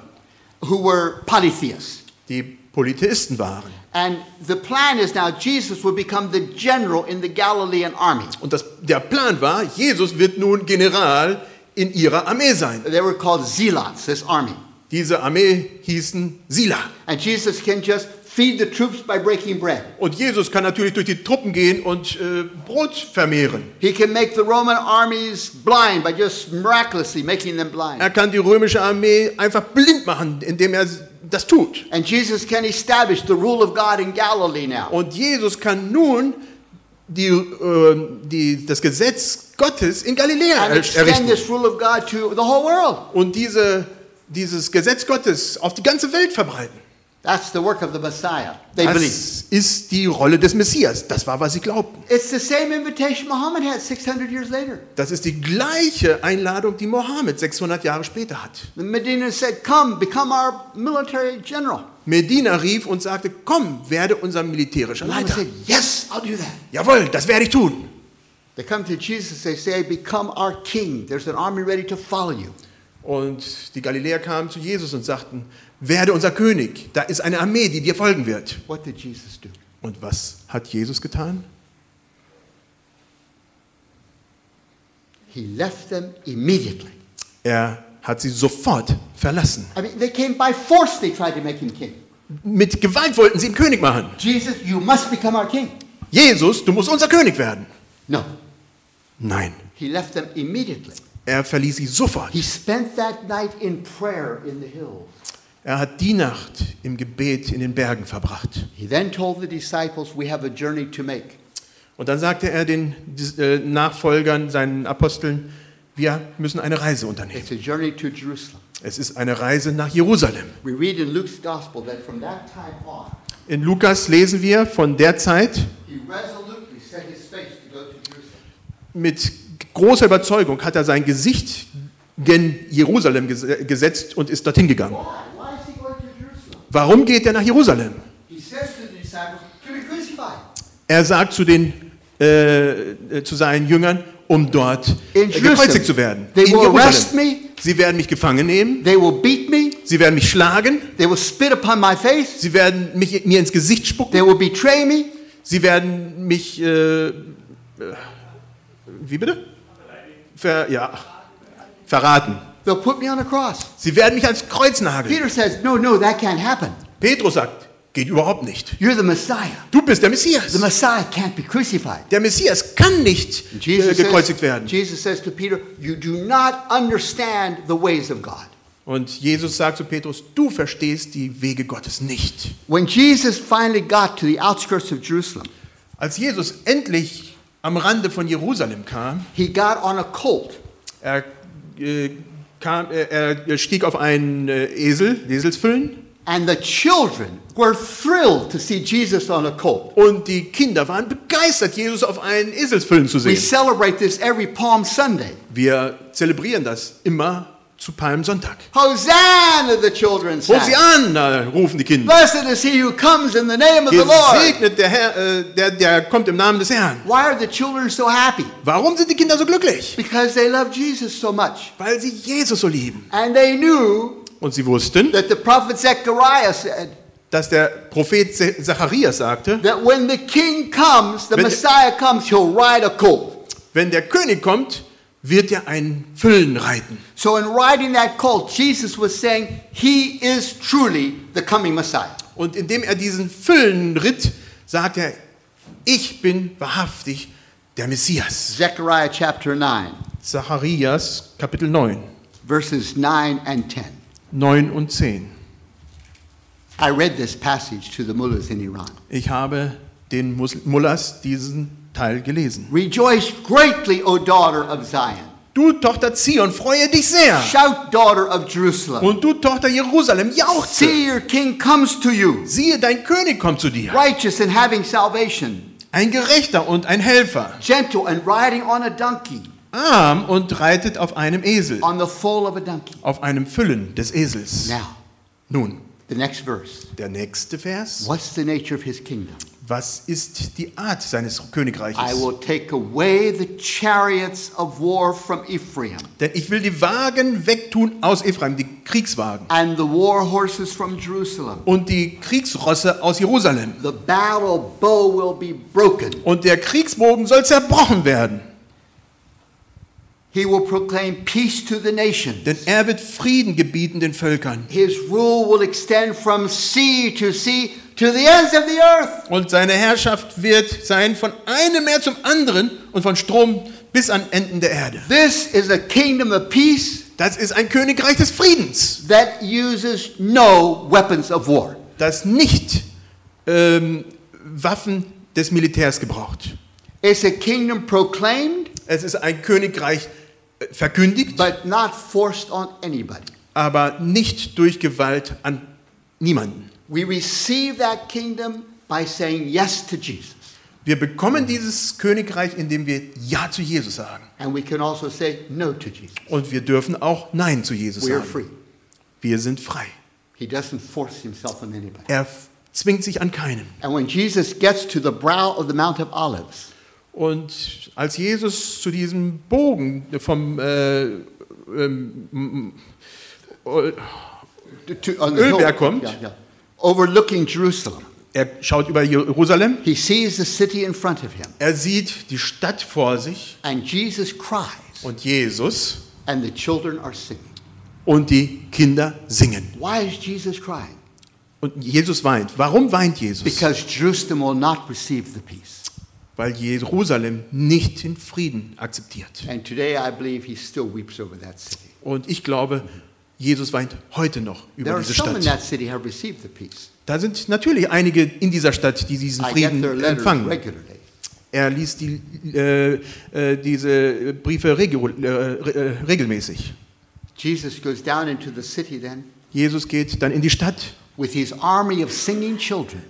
Speaker 2: who were polytheists.
Speaker 1: die Polytheisten waren.
Speaker 2: And the plan is now Jesus will become the general in the Galilean army.
Speaker 1: Und das, der Plan war, Jesus wird nun General in ihrer Armee sein.
Speaker 2: They were called zealots, this army.
Speaker 1: Diese Armee hießen Sila.
Speaker 2: And Jesus can just feed the troops by breaking bread.
Speaker 1: Und Jesus kann natürlich durch die Truppen gehen und äh, Brot vermehren.
Speaker 2: He can make the Roman armies blind by just miraculously making them blind.
Speaker 1: Er kann die römische Armee einfach blind machen, indem er das tut.
Speaker 2: And Jesus can establish the rule of God in Galilee now.
Speaker 1: Und Jesus kann nun die, äh, die, das Gesetz Gottes in Galiläa
Speaker 2: And
Speaker 1: er- errichten.
Speaker 2: this rule of God to the whole world.
Speaker 1: Und diese, dieses Gesetz Gottes auf die ganze Welt verbreiten.
Speaker 2: That's the work of the Messiah. They believe.
Speaker 1: Das ist die Rolle des Messias. Das war, was sie glaubten.
Speaker 2: It's the same invitation Muhammad had 600 years later.
Speaker 1: Das ist die gleiche Einladung, die Mohammed 600 Jahre später hat.
Speaker 2: The Medina said, Come, become our military general.
Speaker 1: Medina rief und sagte, komm, werde unser militärischer Leiter.
Speaker 2: said, Yes, I'll do that.
Speaker 1: Jawohl, das werde ich tun.
Speaker 2: They come to Jesus, they say, Become our king. There's an army ready to follow you.
Speaker 1: Und die Galiläer kamen zu Jesus und sagten, werde unser König. Da ist eine Armee, die dir folgen wird.
Speaker 2: What did Jesus do?
Speaker 1: Und was hat Jesus getan?
Speaker 2: He left them immediately.
Speaker 1: Er hat sie sofort verlassen.
Speaker 2: I mean, they came by force, they tried to make him king.
Speaker 1: Mit Gewalt wollten sie ihn König machen.
Speaker 2: Jesus, you must become our king.
Speaker 1: Jesus, du musst unser König werden.
Speaker 2: No,
Speaker 1: Nein,
Speaker 2: he left them immediately.
Speaker 1: er verließ sie sofort.
Speaker 2: He spent that night in prayer in the hills.
Speaker 1: Er hat die Nacht im Gebet in den Bergen verbracht.
Speaker 2: He then told the disciples, We have a journey to make.
Speaker 1: Und dann sagte er den äh, Nachfolgern, seinen Aposteln, wir müssen eine Reise unternehmen.
Speaker 2: It's a journey to Jerusalem.
Speaker 1: Es ist eine Reise nach Jerusalem.
Speaker 2: We read in Luke's gospel that from that time on,
Speaker 1: In Lukas lesen wir von der Zeit,
Speaker 2: he resolutely set his face to go to Jerusalem.
Speaker 1: mit großer Überzeugung hat er sein Gesicht gen Jerusalem ges- gesetzt und ist dorthin gegangen.
Speaker 2: Why? Why is he going to Jerusalem?
Speaker 1: Warum geht er nach Jerusalem? Er sagt zu, den, äh, äh, zu seinen Jüngern, um dort äh, gekreuzigt zu werden. In Jerusalem. Sie werden mich gefangen nehmen, sie werden mich schlagen, sie werden mich, mir ins Gesicht spucken, sie werden mich, äh, äh, wie bitte? Ver, ja, verraten.
Speaker 2: They'll put me on a cross.
Speaker 1: Sie werden mich ans Kreuz nageln.
Speaker 2: Peter says, No, no, that can't happen.
Speaker 1: Petrus sagt, geht überhaupt nicht.
Speaker 2: You're the Messiah.
Speaker 1: Du bist der
Speaker 2: The
Speaker 1: Messias.
Speaker 2: Messiah can't be crucified.
Speaker 1: Der Messias kann nicht
Speaker 2: And
Speaker 1: äh,
Speaker 2: Jesus,
Speaker 1: gekreuzigt
Speaker 2: says,
Speaker 1: werden.
Speaker 2: Jesus says to Peter, You do not understand the ways of God.
Speaker 1: Und Jesus sagt zu Petrus, du verstehst die Wege Gottes nicht.
Speaker 2: When Jesus finally got to the outskirts of Jerusalem,
Speaker 1: Als Jesus endlich am Rande von Jerusalem kam,
Speaker 2: he got on a colt.
Speaker 1: er, äh, kam, äh, er stieg auf einen äh, Esel, Eselsfüllen,
Speaker 2: And the children were thrilled to see Jesus on a colt.
Speaker 1: und die Kinder waren begeistert, Jesus auf einen Eselsfüllen zu
Speaker 2: We
Speaker 1: sehen.
Speaker 2: celebrate this every Palm Sunday.
Speaker 1: Wir zelebrieren das immer zu Palmsonntag.
Speaker 2: Hosanna, the children sang.
Speaker 1: Hosianna, rufen die Kinder.
Speaker 2: Blessed is he who comes in the name of the Lord.
Speaker 1: Gesegnet der Herr, äh, der, der kommt im Namen des Herrn.
Speaker 2: Why are the children so happy?
Speaker 1: Warum sind die Kinder so glücklich?
Speaker 2: Because they love Jesus so much.
Speaker 1: Weil sie Jesus so lieben.
Speaker 2: And they knew
Speaker 1: Und sie wussten,
Speaker 2: that the prophet Zechariah said
Speaker 1: dass der Prophet Zacharias sagte,
Speaker 2: that when the king comes, the
Speaker 1: Wenn-
Speaker 2: Messiah comes, he'll ride a colt.
Speaker 1: wenn der König kommt, wird er einen Füllen reiten.
Speaker 2: So in riding that colt, Jesus was saying he is truly the coming Messiah.
Speaker 1: Und indem er diesen Füllen ritt, sagt er, ich bin wahrhaftig der Messias.
Speaker 2: Zechariah chapter 9,
Speaker 1: Zacharias Kapitel 9,
Speaker 2: verses 9 and 10.
Speaker 1: 9 und 10.
Speaker 2: I read this passage to the mullahs in Iran.
Speaker 1: Ich habe den Mullahs diesen Teil gelesen.
Speaker 2: Rejoice greatly, O daughter of Zion.
Speaker 1: Du Tochter Zion, freue dich sehr.
Speaker 2: Shout, daughter of Jerusalem.
Speaker 1: Und du Tochter Jerusalem, jauchze.
Speaker 2: See, your king comes to you,
Speaker 1: Siehe, dein König kommt zu dir.
Speaker 2: righteous and having salvation,
Speaker 1: Ein Gerechter und ein Helfer.
Speaker 2: gentle and riding on a donkey,
Speaker 1: Arm und reitet auf einem Esel.
Speaker 2: on the foal of a donkey.
Speaker 1: Auf einem Füllen des Esels.
Speaker 2: Now,
Speaker 1: Nun,
Speaker 2: the next verse.
Speaker 1: der nächste Vers.
Speaker 2: What's the nature of his kingdom?
Speaker 1: Was ist die Art seines Königreiches?
Speaker 2: I will take away the chariots of war from Ephraim,
Speaker 1: Denn ich will die Wagen wegtun aus Ephraim, die Kriegswagen.
Speaker 2: and the war horses from Jerusalem.
Speaker 1: Und die Kriegsrosse aus Jerusalem.
Speaker 2: The battle bow will be broken.
Speaker 1: Und der Kriegsbogen soll zerbrochen werden.
Speaker 2: He will proclaim peace to the nations.
Speaker 1: Denn er wird Frieden gebieten den Völkern.
Speaker 2: His rule will extend from sea to sea to the ends of the earth.
Speaker 1: Und seine Herrschaft wird sein von einem Meer zum anderen und von Strom bis an Enden der Erde.
Speaker 2: This is a kingdom of peace
Speaker 1: Das ist ein Königreich des Friedens,
Speaker 2: that uses no weapons of war.
Speaker 1: das nicht ähm, Waffen des Militärs gebraucht.
Speaker 2: It's a kingdom proclaimed,
Speaker 1: Es ist ein Königreich äh, verkündigt,
Speaker 2: but not forced on anybody.
Speaker 1: aber nicht durch Gewalt an niemanden.
Speaker 2: We receive that kingdom by saying yes to Jesus.
Speaker 1: Wir bekommen dieses Königreich, indem wir Ja zu Jesus sagen.
Speaker 2: And we can also say no to Jesus.
Speaker 1: Und wir dürfen auch Nein zu Jesus
Speaker 2: We are
Speaker 1: sagen.
Speaker 2: free.
Speaker 1: Wir sind frei.
Speaker 2: He doesn't force himself on anybody.
Speaker 1: Er zwingt sich an keinen.
Speaker 2: And when Jesus gets to the brow of the Mount of Olives,
Speaker 1: Und als Jesus zu diesem Bogen vom äh, ähm,
Speaker 2: to, on the
Speaker 1: Ölberg
Speaker 2: hill-
Speaker 1: kommt.
Speaker 2: yeah, yeah, overlooking Jerusalem,
Speaker 1: er schaut über Jerusalem,
Speaker 2: he sees the city in front of him.
Speaker 1: er sieht die Stadt vor sich
Speaker 2: And Jesus cries,
Speaker 1: und Jesus
Speaker 2: and the children are singing.
Speaker 1: und die Kinder singen.
Speaker 2: Why is Jesus crying?
Speaker 1: Und Jesus weint. Warum weint Jesus?
Speaker 2: Because Jerusalem will not receive the peace.
Speaker 1: Weil Jerusalem nicht den Frieden akzeptiert.
Speaker 2: And today I believe he still weeps over that city.
Speaker 1: Und ich glaube, Jesus weint heute noch über diese Stadt. Da sind natürlich einige in dieser Stadt, die diesen Frieden empfangen.
Speaker 2: regularly.
Speaker 1: Er liest die, äh, äh, diese Briefe regul äh, äh, regelmäßig.
Speaker 2: Jesus goes down into the city then
Speaker 1: Jesus geht dann in die Stadt
Speaker 2: with his army of singing children.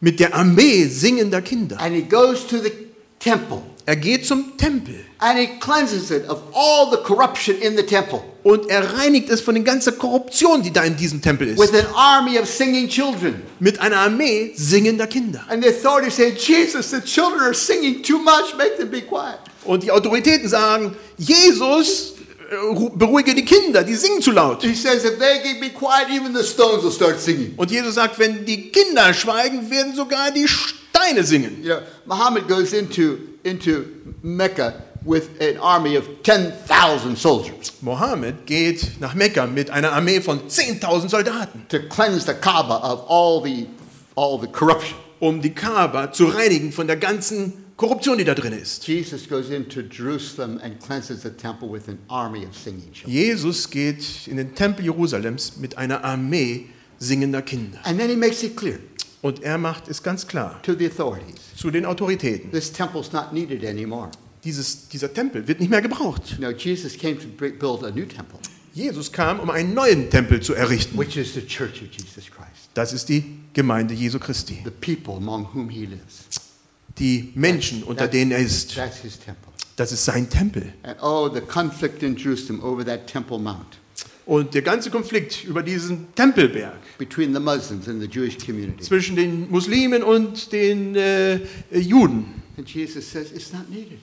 Speaker 1: mit der Armee singender Kinder.
Speaker 2: And he goes to the temple
Speaker 1: Er geht zum Tempel
Speaker 2: and he cleanses it of all the corruption in the temple
Speaker 1: und er reinigt es von der ganzen Korruption, die da in diesem Tempel
Speaker 2: with
Speaker 1: ist.
Speaker 2: an army of singing children.
Speaker 1: Mit einer Armee singender Kinder.
Speaker 2: And the authorities say, Jesus, the children are singing too much, make them be quiet.
Speaker 1: Und die Autoritäten sagen, Jesus, äh, ru- beruhige die Kinder, die singen zu laut.
Speaker 2: He says, if they can be quiet, even the stones will start singing.
Speaker 1: Und Jesus sagt, wenn die Kinder schweigen, werden sogar die Steine singen.
Speaker 2: You know, Muhammad goes into, into Mecca with an army of 10,000 soldiers
Speaker 1: Mohammed geht nach Mekka mit einer Armee von 10.000 Soldaten,
Speaker 2: to cleanse the Kaaba of all the, all the corruption.
Speaker 1: um die Kaaba zu reinigen von der ganzen Korruption, die da drin ist.
Speaker 2: Jesus goes into Jerusalem and cleanses the temple with an army of singing children.
Speaker 1: Jesus geht in den Tempel Jerusalems mit einer Armee singender Kinder.
Speaker 2: And then he makes it clear
Speaker 1: Und er macht es ganz klar
Speaker 2: to the authorities
Speaker 1: zu den Autoritäten.
Speaker 2: this temple's not needed anymore.
Speaker 1: Dieses, dieser Tempel wird nicht mehr gebraucht.
Speaker 2: No, Jesus came to build a new temple,
Speaker 1: Jesus kam, um einen neuen Tempel zu errichten.
Speaker 2: which is the church of Jesus Christ,
Speaker 1: Das ist die Gemeinde Jesu Christi.
Speaker 2: the people among whom he lives.
Speaker 1: Die Menschen, unter denen er ist.
Speaker 2: That's his temple.
Speaker 1: Das ist sein Tempel.
Speaker 2: And oh, the conflict in Jerusalem over that Temple Mount
Speaker 1: Und der ganze Konflikt über diesen Tempelberg
Speaker 2: between the Muslims and the Jewish community.
Speaker 1: zwischen den Muslimen und den äh, Juden.
Speaker 2: And Jesus says, it's not needed.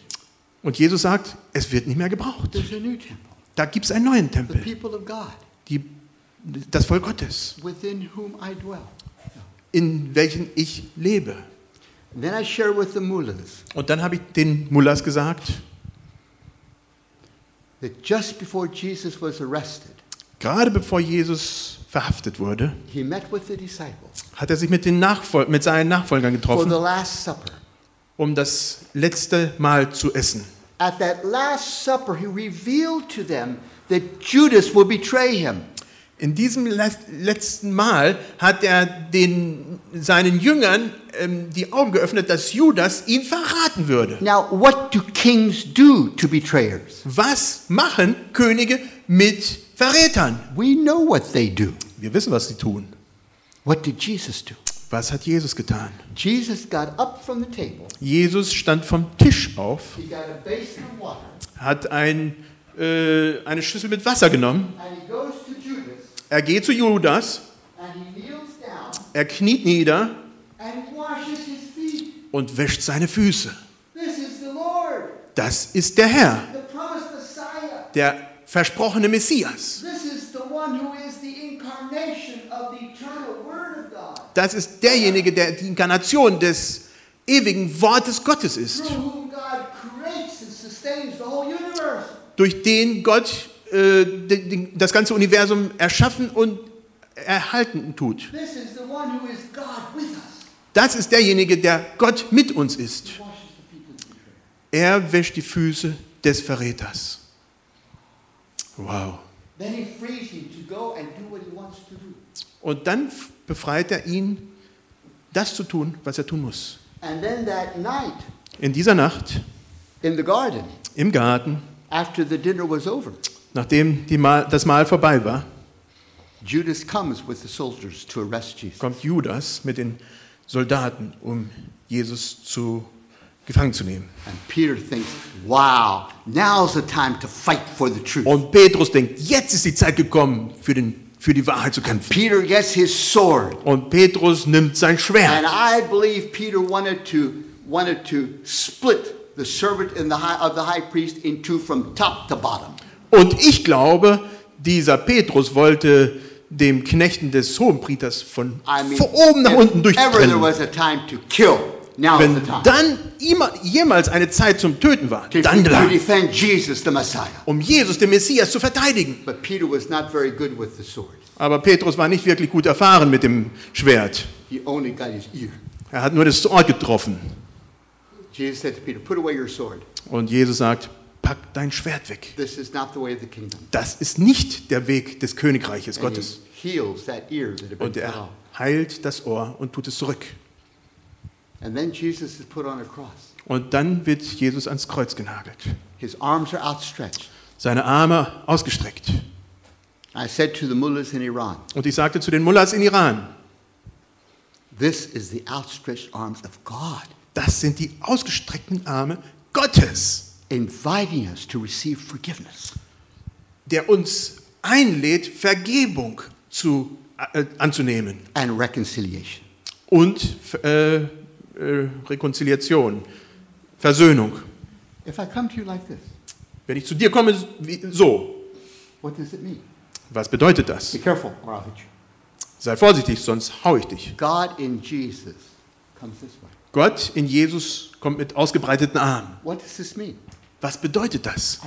Speaker 1: Und Jesus sagt, es wird nicht mehr gebraucht.
Speaker 2: There's a new temple,
Speaker 1: Da gibt es einen neuen
Speaker 2: the
Speaker 1: Tempel,
Speaker 2: people of God,
Speaker 1: die, das Volk Gottes,
Speaker 2: within whom I dwell.
Speaker 1: in welchem ich lebe.
Speaker 2: And then I share with the mullahs
Speaker 1: Und dann habe ich den Mullahs gesagt,
Speaker 2: that just before Jesus was arrested,
Speaker 1: gerade bevor Jesus verhaftet wurde,
Speaker 2: he met with the disciples
Speaker 1: hat er sich mit, den Nachfol mit seinen Nachfolgern getroffen, um das letzte Mal zu essen.
Speaker 2: At that Last Supper, he revealed to them that Judas will betray him.
Speaker 1: In diesem le letzten Mal hat er den, seinen Jüngern ähm, die Augen geöffnet, dass Judas ihn verraten würde.
Speaker 2: Now, what do kings do to betrayers?
Speaker 1: Was machen Könige mit Verrätern?
Speaker 2: We know what they do.
Speaker 1: Wir wissen, was sie tun.
Speaker 2: What did Jesus do?
Speaker 1: Was hat Jesus getan?
Speaker 2: Jesus got up from the table.
Speaker 1: Jesus stand vom Tisch auf,
Speaker 2: He got a basin of water,
Speaker 1: hat ein, äh, eine Schüssel mit Wasser genommen.
Speaker 2: and he goes to Judas,
Speaker 1: Er geht zu Judas,
Speaker 2: and he kneels down
Speaker 1: er kniet nieder
Speaker 2: and washes his feet.
Speaker 1: und wäscht seine Füße.
Speaker 2: This is the Lord,
Speaker 1: Das ist der Herr,
Speaker 2: the promised Messiah.
Speaker 1: der versprochene Messias.
Speaker 2: This is the one who is the incarnation of the eternal Word of God,
Speaker 1: Das ist derjenige, der die Inkarnation des ewigen Wortes Gottes ist, durch den Gott äh, das ganze Universum erschaffen und erhalten tut. Das ist derjenige, der Gott mit uns ist. Er wäscht die Füße des Verräters. Wow.
Speaker 2: Then he frees him to go and do what he wants to do.
Speaker 1: Und dann befreit er ihn, das zu tun, was er tun muss.
Speaker 2: And then that night
Speaker 1: In dieser Nacht
Speaker 2: in the garden,
Speaker 1: im Garten,
Speaker 2: after the dinner was over,
Speaker 1: nachdem die Mahl, das Mahl vorbei war,
Speaker 2: Judas comes with the soldiers to arrest Jesus.
Speaker 1: kommt Judas mit den Soldaten, um Jesus zu gefangen zu nehmen.
Speaker 2: And Peter thinks, wow, now's the time to fight for the truth.
Speaker 1: Und Petrus denkt, jetzt ist die Zeit gekommen, für, den, für die Wahrheit zu kämpfen.
Speaker 2: Peter gets his sword.
Speaker 1: Und Petrus nimmt sein
Speaker 2: And
Speaker 1: Schwert.
Speaker 2: I believe Peter wanted to, wanted to split the servant in the high, of the high priest in two from top to bottom.
Speaker 1: Und ich glaube, dieser Petrus wollte dem Knechten des Hohenpriesters von,
Speaker 2: I mean,
Speaker 1: von oben nach unten durchtrennen.
Speaker 2: Now's
Speaker 1: Wenn
Speaker 2: the time.
Speaker 1: dann jemals eine Zeit zum Töten war,
Speaker 2: To,
Speaker 1: dann
Speaker 2: defend Jesus,
Speaker 1: um Jesus, den Messias, zu verteidigen.
Speaker 2: But Peter was not very good with the sword.
Speaker 1: Aber Petrus war nicht wirklich gut erfahren mit dem Schwert.
Speaker 2: He only got his ear.
Speaker 1: Er hat nur das Ort getroffen.
Speaker 2: Jesus Peter.
Speaker 1: Und Jesus sagt, pack dein Schwert weg.
Speaker 2: This is not the way of the kingdom.
Speaker 1: Das ist nicht der Weg des Königreiches
Speaker 2: And
Speaker 1: Gottes.
Speaker 2: that that
Speaker 1: Und er heilt das Ohr und tut es zurück.
Speaker 2: And then Jesus is put on a cross.
Speaker 1: Und dann wird Jesus ans Kreuz genagelt.
Speaker 2: His arms are outstretched.
Speaker 1: Seine Arme ausgestreckt.
Speaker 2: I said to the mullahs in Iran,
Speaker 1: Und ich sagte zu den Mullahs in Iran,
Speaker 2: This is the outstretched arms of God
Speaker 1: Das sind die ausgestreckten Arme Gottes,
Speaker 2: inviting us to receive forgiveness.
Speaker 1: der uns einlädt, Vergebung zu, äh, anzunehmen
Speaker 2: and reconciliation.
Speaker 1: und äh, äh, Rekonciliation, Versöhnung.
Speaker 2: Like this,
Speaker 1: Wenn ich zu dir komme, wie, so, was bedeutet das?
Speaker 2: Be careful.
Speaker 1: Sei vorsichtig, sonst hau ich dich.
Speaker 2: God in Jesus comes this way.
Speaker 1: Gott in Jesus kommt mit ausgebreiteten Armen. Was bedeutet das?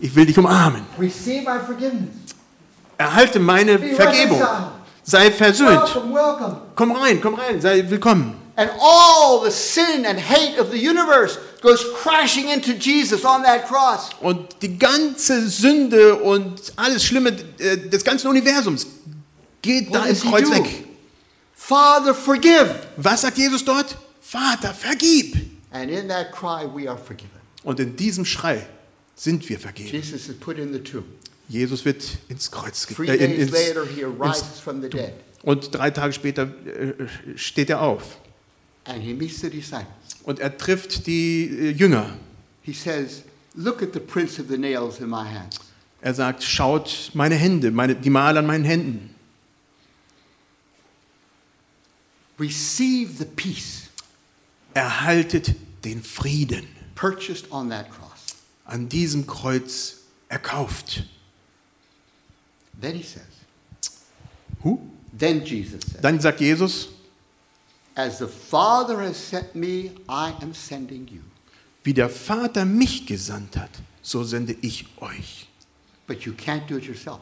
Speaker 1: Ich will dich umarmen. Erhalte meine Vergebung. Sei versöhnt. Komm rein, komm rein, sei willkommen.
Speaker 2: And all the sin and hate of the universe goes crashing into Jesus on that cross.
Speaker 1: Und die ganze Sünde und alles Schlimme äh, des ganzen Universums geht
Speaker 2: What
Speaker 1: da
Speaker 2: he
Speaker 1: Kreuz weg.
Speaker 2: Father, forgive.
Speaker 1: Was sagt Jesus dort? Vater, vergib.
Speaker 2: And in that cry, we are forgiven.
Speaker 1: Und in diesem Schrei sind wir vergeben.
Speaker 2: Jesus is put in the tomb.
Speaker 1: Jesus wird ins Kreuz äh, in, ins, ins. Und drei Tage später äh, steht er auf.
Speaker 2: And he meets the disciples.
Speaker 1: Und er trifft die äh, Jünger.
Speaker 2: Says.
Speaker 1: Er sagt, schaut meine Hände, meine, die Male an meinen Händen.
Speaker 2: Receive the peace
Speaker 1: Erhaltet den Frieden.
Speaker 2: purchased on that cross.
Speaker 1: An diesem Kreuz erkauft.
Speaker 2: Then he says,
Speaker 1: Huh?
Speaker 2: Then Jesus said,
Speaker 1: Dann sagt Jesus,
Speaker 2: As the Father has sent me, I am sending you.
Speaker 1: wie der Vater mich gesandt hat, so sende ich euch.
Speaker 2: But you can't do it yourself.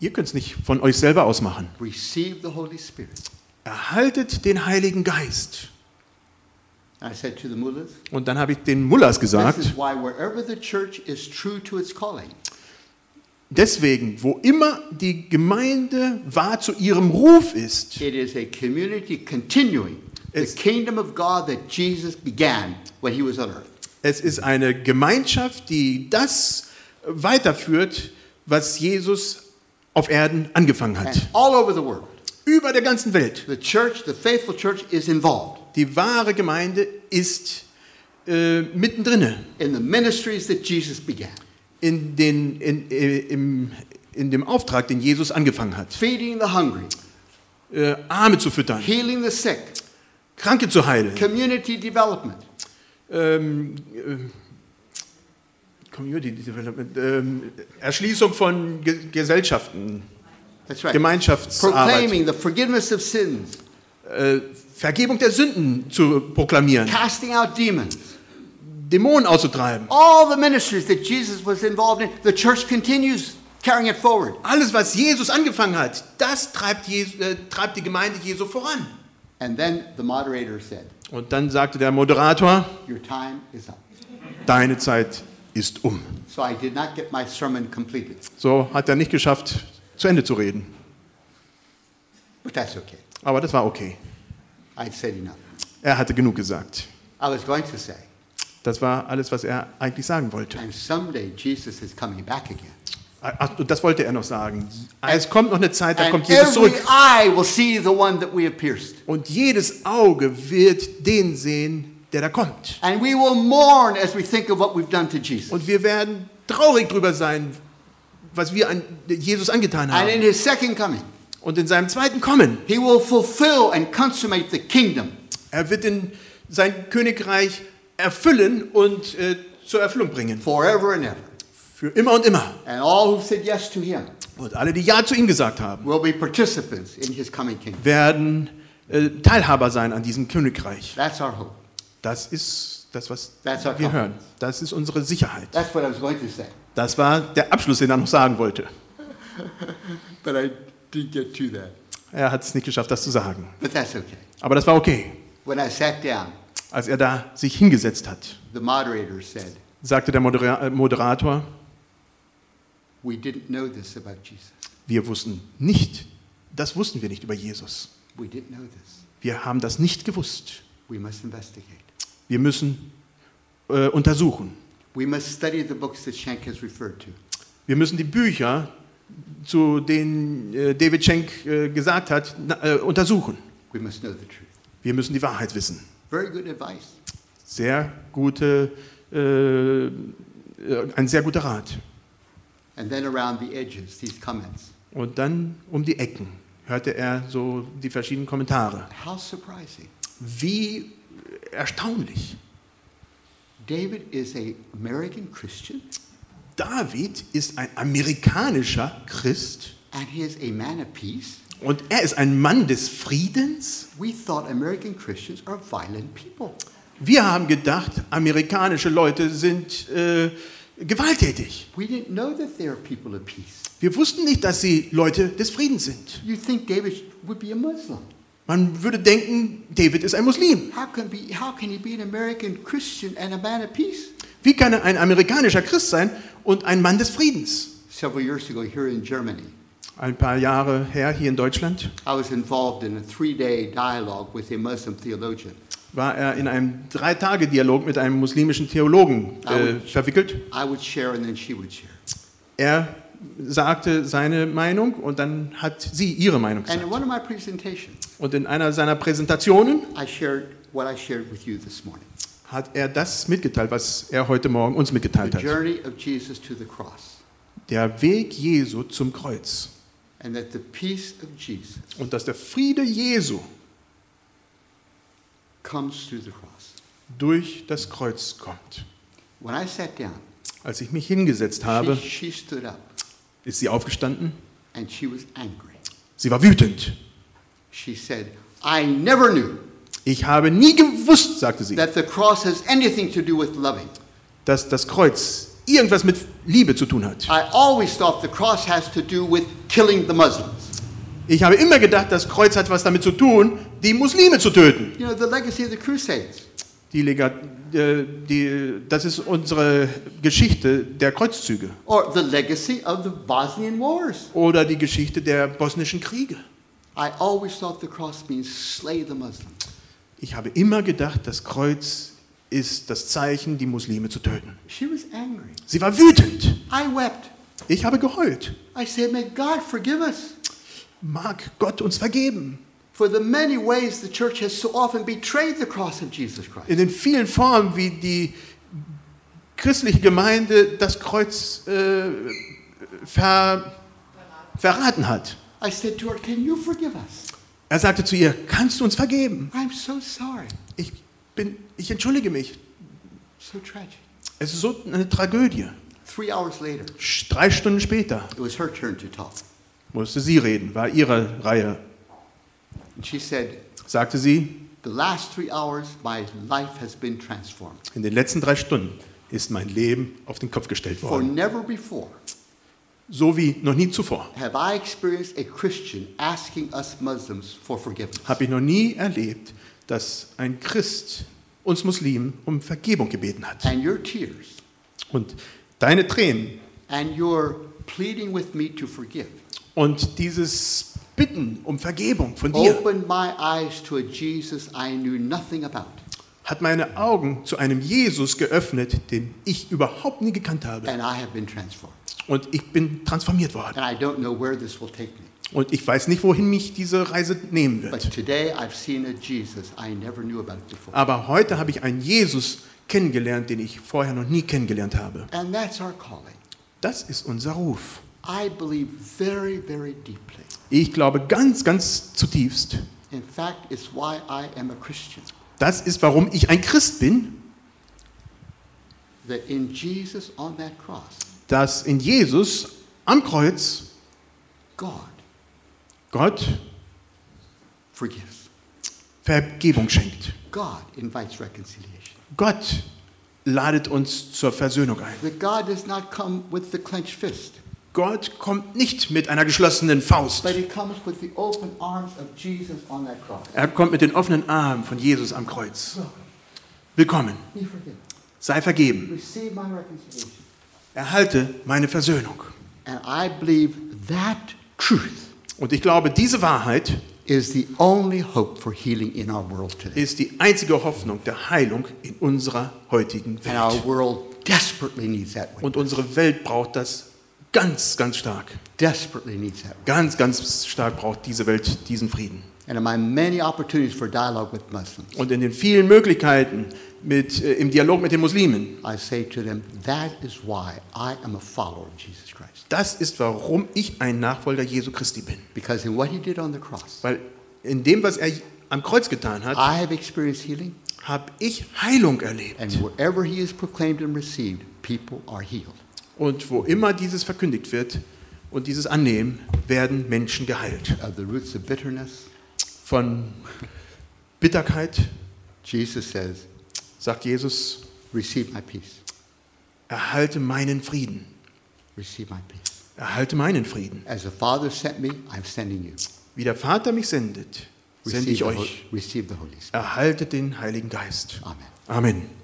Speaker 1: Ihr könnt es nicht von euch selber aus machen.
Speaker 2: Receive the Holy Spirit.
Speaker 1: Erhaltet den Heiligen Geist.
Speaker 2: I said to the mullahs,
Speaker 1: Und dann habe ich den Mullers
Speaker 2: this
Speaker 1: gesagt,
Speaker 2: is why wherever the church is true to its calling,
Speaker 1: deswegen, wo immer die Gemeinde wahr zu ihrem Ruf ist,
Speaker 2: it is a community continuing the kingdom of God that Jesus began when he was on earth.
Speaker 1: es ist eine Gemeinschaft, die das weiterführt, was Jesus auf Erden angefangen
Speaker 2: And
Speaker 1: hat.
Speaker 2: all over the world,
Speaker 1: Über der ganzen Welt.
Speaker 2: the church, the faithful church, is involved
Speaker 1: Die wahre Gemeinde ist äh, mittendrin
Speaker 2: in the ministries that Jesus began
Speaker 1: in, den, in, äh, im, in dem Auftrag, den Jesus angefangen hat.
Speaker 2: feeding the hungry,
Speaker 1: Äh, Arme zu füttern,
Speaker 2: healing the sick,
Speaker 1: Kranke zu heilen,
Speaker 2: community development,
Speaker 1: ähm, äh, Community Development, ähm, Erschließung von Ge Gesellschaften,
Speaker 2: that's right,
Speaker 1: Gemeinschaftsarbeit,
Speaker 2: proclaiming the forgiveness of sins,
Speaker 1: äh, Vergebung der Sünden zu proklamieren,
Speaker 2: casting out demons.
Speaker 1: Dämonen auszutreiben.
Speaker 2: All the ministries that Jesus was involved in, the church continues carrying it forward.
Speaker 1: Alles, was Jesus angefangen hat, das treibt, Jesu, äh, treibt die Gemeinde Jesu voran.
Speaker 2: And then the moderator said,
Speaker 1: Und dann sagte der Moderator,
Speaker 2: Your time is up.
Speaker 1: deine Zeit ist um.
Speaker 2: So I did not get my sermon completed,
Speaker 1: So hat er nicht geschafft, zu Ende zu reden.
Speaker 2: but that's okay.
Speaker 1: Aber das war okay.
Speaker 2: I'd said enough.
Speaker 1: Er hatte genug gesagt.
Speaker 2: I was going to say,
Speaker 1: Das war alles, was er eigentlich sagen wollte.
Speaker 2: and someday Jesus is coming back again.
Speaker 1: Ach, und das wollte er noch sagen. Es kommt noch eine Zeit, da
Speaker 2: And
Speaker 1: kommt Jesus zurück. Und jedes Auge wird den sehen, der da kommt.
Speaker 2: And we will mourn as we think of what we've done to Jesus.
Speaker 1: Und wir werden traurig drüber sein, was wir an Jesus angetan
Speaker 2: And in
Speaker 1: haben.
Speaker 2: his second coming,
Speaker 1: Und in seinem zweiten Kommen,
Speaker 2: he will fulfill and consummate the kingdom
Speaker 1: er wird in sein Königreich erfüllen und äh, zur Erfüllung bringen.
Speaker 2: forever and ever.
Speaker 1: Für immer und immer.
Speaker 2: And all who've said yes to him
Speaker 1: Und alle, die Ja zu ihm gesagt haben,
Speaker 2: will be participants in his coming kingdom.
Speaker 1: werden äh, Teilhaber sein an diesem Königreich.
Speaker 2: That's our hope.
Speaker 1: Das ist das, was
Speaker 2: That's our
Speaker 1: wir hören. Das ist unsere Sicherheit.
Speaker 2: That's what I was going to say.
Speaker 1: Das war der Abschluss, den er noch sagen wollte.
Speaker 2: But I didn't get to that.
Speaker 1: Er hat es nicht geschafft, das zu sagen.
Speaker 2: But that's okay.
Speaker 1: Aber das war okay.
Speaker 2: When I sat down,
Speaker 1: Als er da sich hingesetzt hat,
Speaker 2: the moderator said,
Speaker 1: sagte der Modera äh, Moderator,
Speaker 2: We didn't know this about Jesus.
Speaker 1: wir wussten nicht, das wussten wir nicht über Jesus.
Speaker 2: We didn't know this.
Speaker 1: Wir haben das nicht gewusst.
Speaker 2: We must investigate.
Speaker 1: Wir müssen äh, untersuchen.
Speaker 2: We must study the books that Shank has referred to.
Speaker 1: Wir müssen die Bücher, zu denen äh, David Schenk äh, gesagt hat, äh, untersuchen.
Speaker 2: We must know the truth.
Speaker 1: Wir müssen die Wahrheit wissen.
Speaker 2: Very good advice.
Speaker 1: Sehr gute, äh, ein sehr guter Rat.
Speaker 2: And then around the edges, these comments.
Speaker 1: Und dann um die Ecken hörte er so die verschiedenen Kommentare.
Speaker 2: How surprising.
Speaker 1: Wie erstaunlich.
Speaker 2: David is a American Christian
Speaker 1: David ist ein amerikanischer Christ
Speaker 2: and he is a man of peace.
Speaker 1: Und er ist ein Mann des Friedens.
Speaker 2: We thought American Christians are violent people.
Speaker 1: Wir haben gedacht, amerikanische Leute sind äh, gewalttätig.
Speaker 2: We didn't know that they are people of peace.
Speaker 1: Wir wussten nicht, dass sie Leute des Friedens sind.
Speaker 2: You think David would be a Muslim.
Speaker 1: Man würde denken, David ist ein Muslim. Wie kann er ein amerikanischer Christ sein und ein Mann des Friedens?
Speaker 2: Several years ago, here in Germany,
Speaker 1: Ein paar Jahre her hier in Deutschland
Speaker 2: I was involved in a three day dialogue with a Muslim theologian.
Speaker 1: war er in einem Drei-Tage-Dialog mit einem muslimischen Theologen äh, verwickelt.
Speaker 2: I would share and then she would share.
Speaker 1: Er sagte seine Meinung und dann hat sie ihre Meinung
Speaker 2: And in
Speaker 1: gesagt.
Speaker 2: one of my presentations,
Speaker 1: Und in einer seiner Präsentationen
Speaker 2: I shared what I shared with you this morning
Speaker 1: hat er das mitgeteilt, was er heute Morgen uns mitgeteilt hat. Der Weg Jesu zum Kreuz.
Speaker 2: And that the peace of Jesus
Speaker 1: Und dass der Friede Jesu
Speaker 2: comes through the cross.
Speaker 1: durch das Kreuz kommt.
Speaker 2: When I sat down,
Speaker 1: Als ich mich hingesetzt habe,
Speaker 2: she, she stood up
Speaker 1: ist sie aufgestanden.
Speaker 2: and she was angry.
Speaker 1: Sie war wütend.
Speaker 2: She said, I never knew
Speaker 1: Ich habe nie gewusst, sagte sie,
Speaker 2: that the cross has anything to do with loving.
Speaker 1: dass das Kreuz irgendwas mit Liebe zu tun hat.
Speaker 2: Killing the Muslims.
Speaker 1: Ich habe immer gedacht, das Kreuz hat was damit zu tun, die Muslime zu töten.
Speaker 2: You know, the legacy of the Crusades.
Speaker 1: Die, Lega äh, die, das ist unsere Geschichte der Kreuzzüge
Speaker 2: Or the legacy of the Bosnian Wars.
Speaker 1: oder die Geschichte der bosnischen Kriege.
Speaker 2: I always thought the cross means slay the Muslims.
Speaker 1: Ich habe immer gedacht, das Kreuz ist das Zeichen, die Muslime zu töten.
Speaker 2: She was angry.
Speaker 1: Sie war wütend.
Speaker 2: I wept.
Speaker 1: Ich habe geheult.
Speaker 2: I said, May God forgive us
Speaker 1: Mag Gott uns vergeben.
Speaker 2: for the many ways the church has so often betrayed the cross of Jesus Christ.
Speaker 1: In den vielen Formen, wie die christliche Gemeinde das Kreuz äh, ver, verraten hat.
Speaker 2: I said to her, Can you forgive us?
Speaker 1: Er sagte zu ihr, kannst du uns vergeben?
Speaker 2: I'm so sorry.
Speaker 1: Ich, bin, ich entschuldige mich.
Speaker 2: So tragic.
Speaker 1: Es ist so eine Tragödie.
Speaker 2: Three hours later,
Speaker 1: Drei Stunden später
Speaker 2: it was her turn to talk.
Speaker 1: musste sie reden, war ihre Reihe.
Speaker 2: And she said,
Speaker 1: Sagte sie,
Speaker 2: The last three hours, my life has been transformed.
Speaker 1: in den letzten drei Stunden ist mein Leben auf den Kopf gestellt
Speaker 2: For
Speaker 1: worden.
Speaker 2: never before
Speaker 1: So wie noch nie zuvor.
Speaker 2: have I experienced a Christian asking us Muslims for forgiveness.
Speaker 1: Habe ich noch nie erlebt, dass ein Christ uns Muslimen um Vergebung gebeten hat.
Speaker 2: And your tears
Speaker 1: Und deine Tränen
Speaker 2: and your pleading with me to forgive
Speaker 1: und dieses Bitten um Vergebung von dir
Speaker 2: opened my eyes to a Jesus I knew nothing about.
Speaker 1: hat meine Augen zu einem Jesus geöffnet, den ich überhaupt nie gekannt habe.
Speaker 2: And I have been transformed.
Speaker 1: Und ich bin transformiert worden.
Speaker 2: And I don't know where this will take me.
Speaker 1: Und ich weiß nicht, wohin mich diese Reise nehmen
Speaker 2: But
Speaker 1: wird.
Speaker 2: today I've seen a Jesus I never knew about before.
Speaker 1: Aber heute habe ich einen Jesus kennengelernt, den ich vorher noch nie kennengelernt habe.
Speaker 2: And that's our calling.
Speaker 1: Das ist unser Ruf.
Speaker 2: I believe very, very deeply.
Speaker 1: Ich glaube ganz, ganz zutiefst,
Speaker 2: In fact, it's why I am a Christian.
Speaker 1: das ist, warum ich ein Christ bin,
Speaker 2: That in Jesus on that cross,
Speaker 1: dass in Jesus am Kreuz
Speaker 2: God
Speaker 1: Gott
Speaker 2: forgives.
Speaker 1: Vergebung schenkt.
Speaker 2: God invites reconciliation.
Speaker 1: Gott ladet uns zur Versöhnung ein.
Speaker 2: That God does not come with the clenched fist,
Speaker 1: Gott kommt nicht mit einer geschlossenen Faust.
Speaker 2: but He comes with the open arms of Jesus on that cross.
Speaker 1: Er kommt mit den offenen Armen von Jesus am Kreuz. Willkommen. Sei vergeben.
Speaker 2: Receive my reconciliation.
Speaker 1: Erhalte meine Versöhnung.
Speaker 2: And I believe that truth
Speaker 1: Und ich glaube, diese Wahrheit
Speaker 2: is the only hope for healing in our world today.
Speaker 1: ist die einzige Hoffnung der Heilung in unserer heutigen
Speaker 2: And our
Speaker 1: Welt.
Speaker 2: world desperately needs that. witness.
Speaker 1: Und unsere Welt braucht das ganz, ganz stark.
Speaker 2: Desperately needs that.
Speaker 1: Ganz, ganz stark braucht diese Welt diesen Frieden. Und in den vielen Möglichkeiten mit, äh, im Dialog mit den Muslimen,
Speaker 2: them,
Speaker 1: das ist, warum ich ein Nachfolger Jesu Christi bin.
Speaker 2: Because in what he did on the cross,
Speaker 1: Weil in dem, was er am Kreuz getan hat, habe ich Heilung erlebt.
Speaker 2: and wherever he is proclaimed and received, people are healed.
Speaker 1: Und wo immer dieses verkündigt wird und dieses annehmen, werden Menschen geheilt.
Speaker 2: Of the roots of bitterness,
Speaker 1: Von Bitterkeit,
Speaker 2: Jesus says,
Speaker 1: sagt Jesus,
Speaker 2: receive my peace.
Speaker 1: erhalte meinen Frieden.
Speaker 2: Receive my peace.
Speaker 1: Erhalte meinen Frieden.
Speaker 2: As the Father sent me, I'm sending you.
Speaker 1: Wie der Vater mich sendet, sende ich euch.
Speaker 2: receive the Holy Spirit.
Speaker 1: Erhaltet den Heiligen Geist.
Speaker 2: Amen.
Speaker 1: Amen.